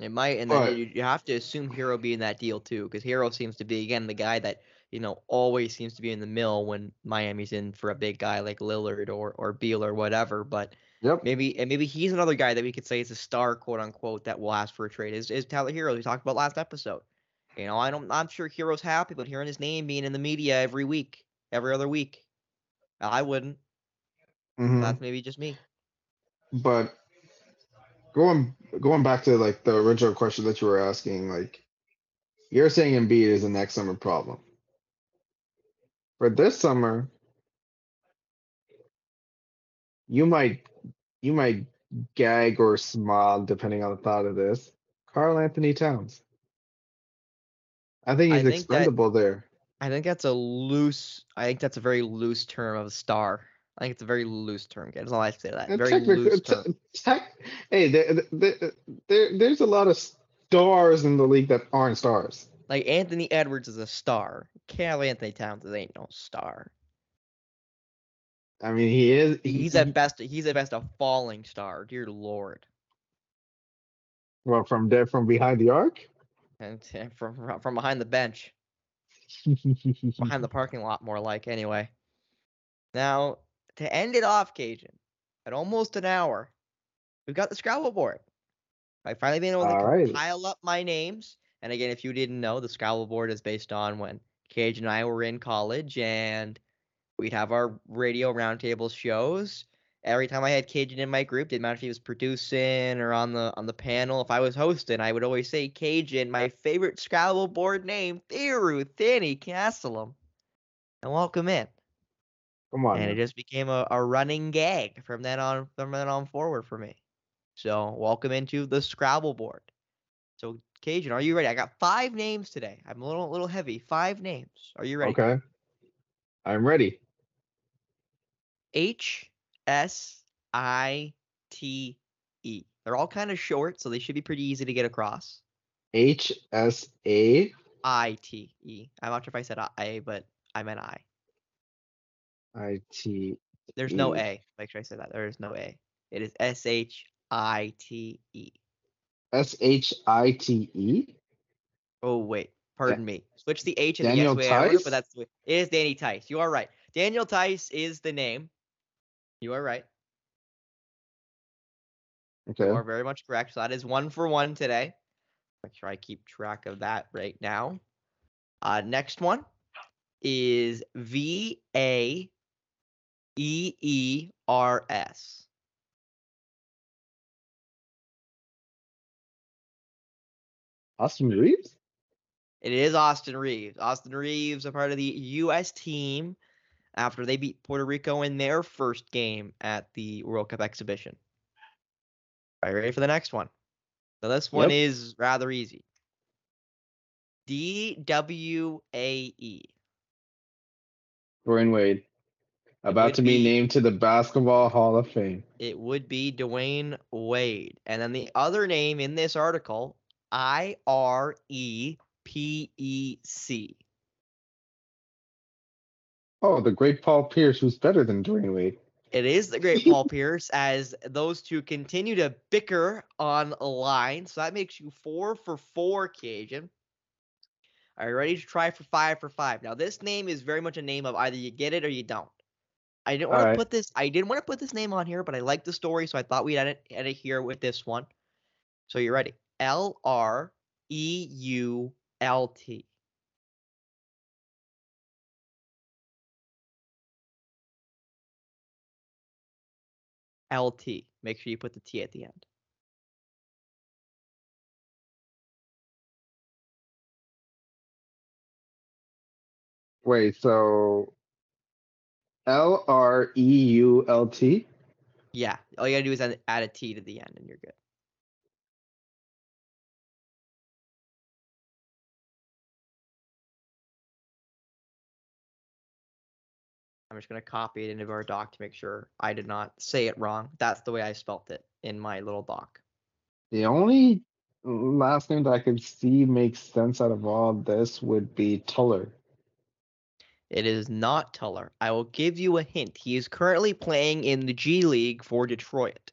It might, and then but- you, you have to assume Herro be in that deal too, because Herro seems to be again the guy that you know always seems to be in the mill when Miami's in for a big guy like Lillard or or Beal or whatever. But Yep. maybe and maybe he's another guy that we could say is a star, quote unquote, that will ask for a trade. Is is Tyler Herro? We talked about last episode. You know, I don't. I'm sure Herro's happy, but hearing his name being in the media every week, every other week, I wouldn't. mhm. That's maybe just me. But going going back to like the original question that you were asking, like you're saying Embiid is the next summer problem. For this summer, you might you might gag or smile depending on the thought of this. Karl-Anthony Towns. I think I he's think that- expendable there. I think that's a loose. I think that's a very loose term of a star. I think it's a very loose term. That's all I say to that. And Very loose te- term. tech- hey, there, there, there, there's a lot of stars in the league that aren't stars. Like Anthony Edwards is a star. Karl-Anthony Towns ain't no star. I mean, he is. he- He's he- at best. He's at best a falling star. Dear Lord. Well, from there, from behind the arc. And t- from from- behind the bench, behind the parking lot, more like. Anyway. Now to end it off, Kajan, at almost an hour, we've got the Scrabble board. I finally been able to Alrighty. compile up my names. And again, if you didn't know, the Scrabble board is based on when Cage and I were in college and we'd have our radio roundtable shows. Every time I had Kajan in my group, didn't matter if he was producing or on the on the panel. If I was hosting, I would always say Kajan, my favorite Scrabble board name, Theru Thinny Castlem. And welcome in. Come on. And it just became a, a running gag from then on from then on forward for me. So welcome into the Scrabble board. So Kajan, are you ready? I got five names today. I'm a little little heavy. Five names. Are you ready? Okay. I'm ready. H S I T E. They're all kind of short, so they should be pretty easy to get across. H S A I T E. I'm not sure if I said I, but I meant I. I T. There's no A. Make sure I said that. There is no A. It is S H I T E. S H I T E. Oh wait, pardon me. Switch the H and Daniel the S way I wrote Theis? but that's the way. It is Danny Theis. You are right. Daniel Theis is the name. You are right. Okay. You are very much correct. So that is one for one today. Make sure I keep track of that right now. Uh, next one is V A E E R S. Austin Reaves? It is Austin Reaves. Austin Reaves, a part of the U.S. team after they beat Puerto Rico in their first game at the World Cup exhibition. Are you ready for the next one? So this one Yep. is rather easy. D W A E. Dwyane Wade. About to be be- named to the Basketball Hall of Fame. It would be Dwyane Wade. And then the other name in this article, I R E P E C. Oh, the great Paul Pierce, who's better than Dwyane Wade. It is the great Paul Pierce as those two continue to bicker on a line. So that makes you four for four, Kajan. Are you ready to try for five for five? Now, this name is very much a name of either you get it or you don't. I didn't want to put this. I didn't want to put this name on here, but I like the story, so I thought we'd add it, add it here with this one. So you're ready. L R E U L T. L T. Make sure you put the T at the end. Wait, so L R E U L T? Yeah, all you gotta do is add, add a T to the end, and you're good. I'm just gonna copy it into our doc to make sure I did not say it wrong. That's the way I spelt it in my little doc. The only last name that I could see makes sense out of all this would be Tuller. It is not Tuller. I will give you a hint. He is currently playing in the G League for Detroit.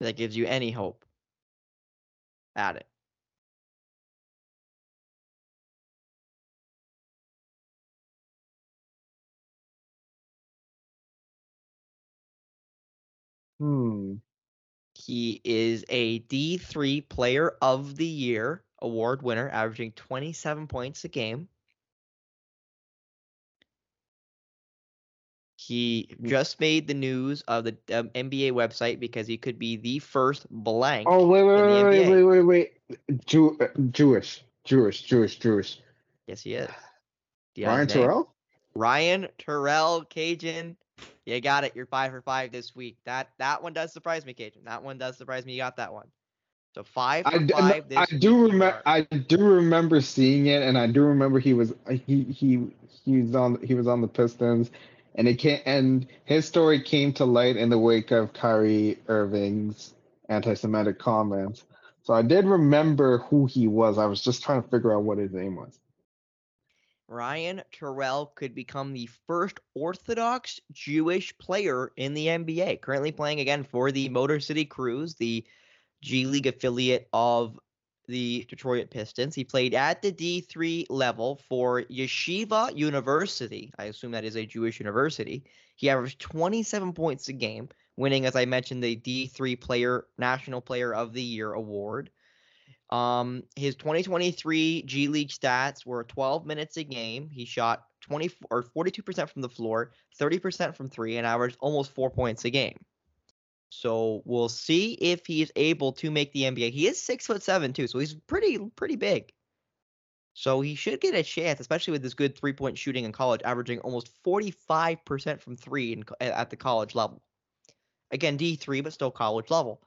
If That gives you any hope. at it. Hmm. He is a D3 Player of the Year award winner, averaging 27 points a game. He just made the news of the um, NBA website because he could be the first blank. Oh wait, wait, wait, wait, wait, wait, wait. Jew, uh, Jewish, Jewish, Jewish, Jewish. Yes, he is. Do you have Ryan? Turell. Ryan Turell Kajan. You got it. You're five for five this week. That that one does surprise me, Kajan. That one does surprise me. You got that one. So five for I, five this I do remember. I do remember seeing it, and I do remember he was uh, he he he was on he was on the Pistons, and it came and his story came to light in the wake of Kyrie Irving's anti-Semitic comments. So I did remember who he was. I was just trying to figure out what his name was. Ryan Turell could become the first Orthodox Jewish player in the NBA. Currently playing again for the Motor City Cruise, the G League affiliate of the Detroit Pistons. He played at the D3 level for Yeshiva University. I assume that is a Jewish university. He averaged 27 points a game, winning, as I mentioned, the D3 Player National Player of the Year award. Um, his 2023 G League stats were 12 minutes a game. He shot 20 or 42% from the floor, 30% from three, and averaged almost four points a game. So we'll see if he is able to make the NBA. He is six foot seven too, so he's pretty pretty big. So he should get a chance, especially with his good three point shooting in college, averaging almost 45% from three in, at the college level. Again, D3, but still college level.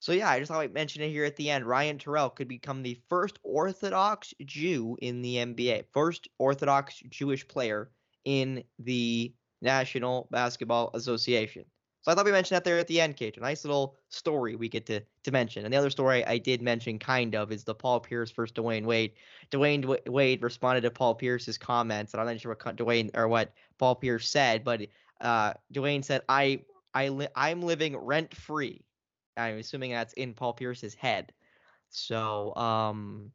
So yeah, I just thought I'd mention it here at the end. Ryan Turell could become the first Orthodox Jew in the NBA, first Orthodox Jewish player in the National Basketball Association. So I thought we mentioned that there at the end, Cage. A nice little story we get to to mention. And the other story I did mention, kind of, is the Paul Pierce versus Dwyane Wade. Dwyane Wa- Wade responded to Paul Pierce's comments, and I'm not sure what Dwyane or what Paul Pierce said, but uh, Dwyane said, "I I li- I'm living rent free." I'm assuming that's in Paul Pierce's head. So, um,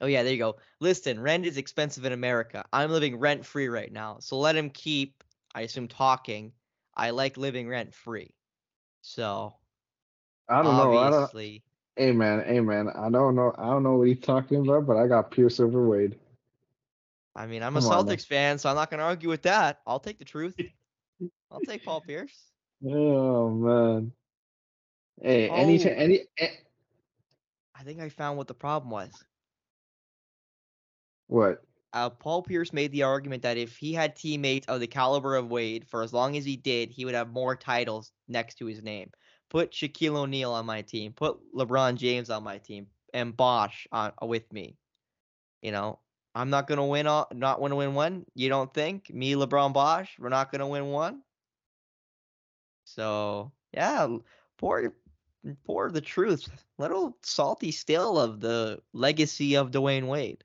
oh yeah, there you go. Listen, rent is expensive in America. I'm living rent free right now, so let him keep. I assume talking. I like living rent free. So I don't know. I don't. obviously, Hey man, hey man. I don't know. I don't know what he's talking about, but I got Pierce over Wade. I mean, I'm a Come on. Celtics fan, so I'm not gonna argue with that. I'll take the truth. I'll take Paul Pierce. Oh man. Hey, any cha- Oh. any eh, I think I found what the problem was. what? uh, Paul Pierce made the argument that if he had teammates of the caliber of Wade for as long as he did, he would have more titles next to his name. Put Shaquille O'Neal on my team. Put LeBron James on my team, and Bosh on uh, with me. You know, I'm not gonna win all, not gonna win one. You don't think me, LeBron, Bosh, we're not gonna win one? So yeah, l- pour pour the truth. Little salty still of the legacy of Dwyane Wade.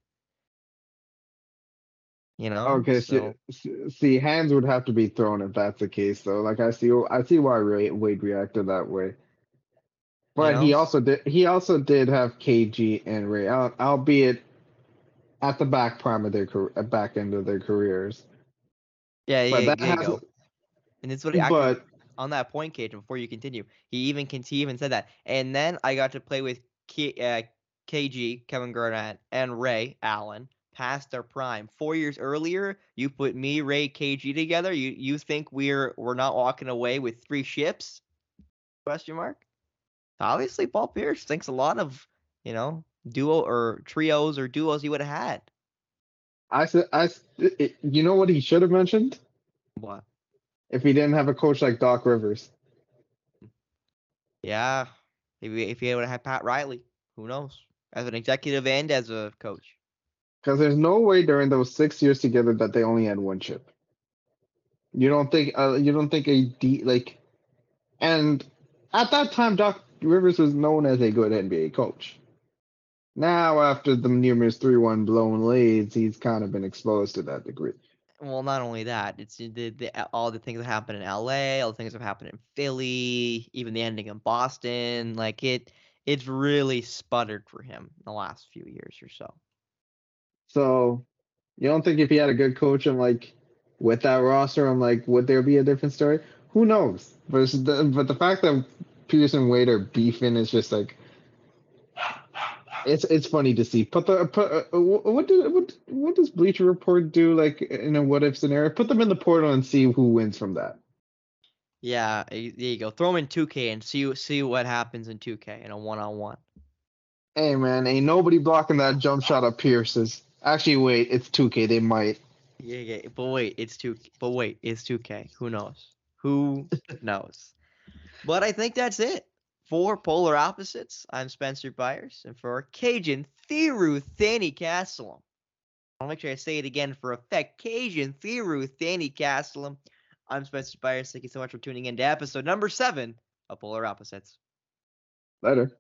You know. Okay, see, so- see, see, hands would have to be thrown if that's the case, though. Like I see, I see why Wade reacted that way. But he know? also did. He also did have KG and Ray, al- albeit at the back prime of their career, back end of their careers. Yeah, But yeah, that has. And it's what he but on that point, Cage. Before you continue, he even can he even said that. And then I got to play with K, uh, KG, Kevin Garnett, and Ray Allen past their prime. Four years earlier, you put me, Ray, KG together. You you think we're we're not walking away with three ships? Question mark. Obviously, Paul Pierce thinks a lot of you know duo or trios or duos he would have had. I said, I. it- you know what he should have mentioned What? If he didn't have a coach like Doc Rivers. Yeah, maybe if he would have had Pat Riley, who knows? As an executive and as a coach. Because there's no way during those six years together that they only had one chip. You don't think? Uh, you don't think a D like, and at that time, Doc Rivers was known as a good NBA coach. Now, after the numerous three-one blown leads, he's kind of been exposed to that degree. Well, not only that, it's the, the all the things that happened in LA, all the things that happened in Philly, even the ending in Boston. Like it, it's really sputtered for him in the last few years or so. So, you don't think if he had a good coach and like with that roster, I'm like, would there be a different story? Who knows? But the, but the fact that Peterson Wade are beefing is just like it's it's funny to see. Put the put uh, what do what what does Bleacher Report do like in a what if scenario? Put them in the portal and see who wins from that. Yeah, there you go. Throw them in 2K and see see what happens in 2K in a one on one. Hey man, ain't nobody blocking that jump shot of Pierce's. Actually, wait, it's 2K. They might. Yeah, yeah, but wait, it's two. But wait, it's 2K. Who knows? Who knows? But I think that's it for Polar Opposites. I'm Spencer Byers, and for Kajan Thiru Thani Castle. I'll make sure I say it again for effect. Kajan Thiru Thani Castle. I'm Spencer Byers. Thank you so much for tuning in to episode number seven of Polar Opposites. Later.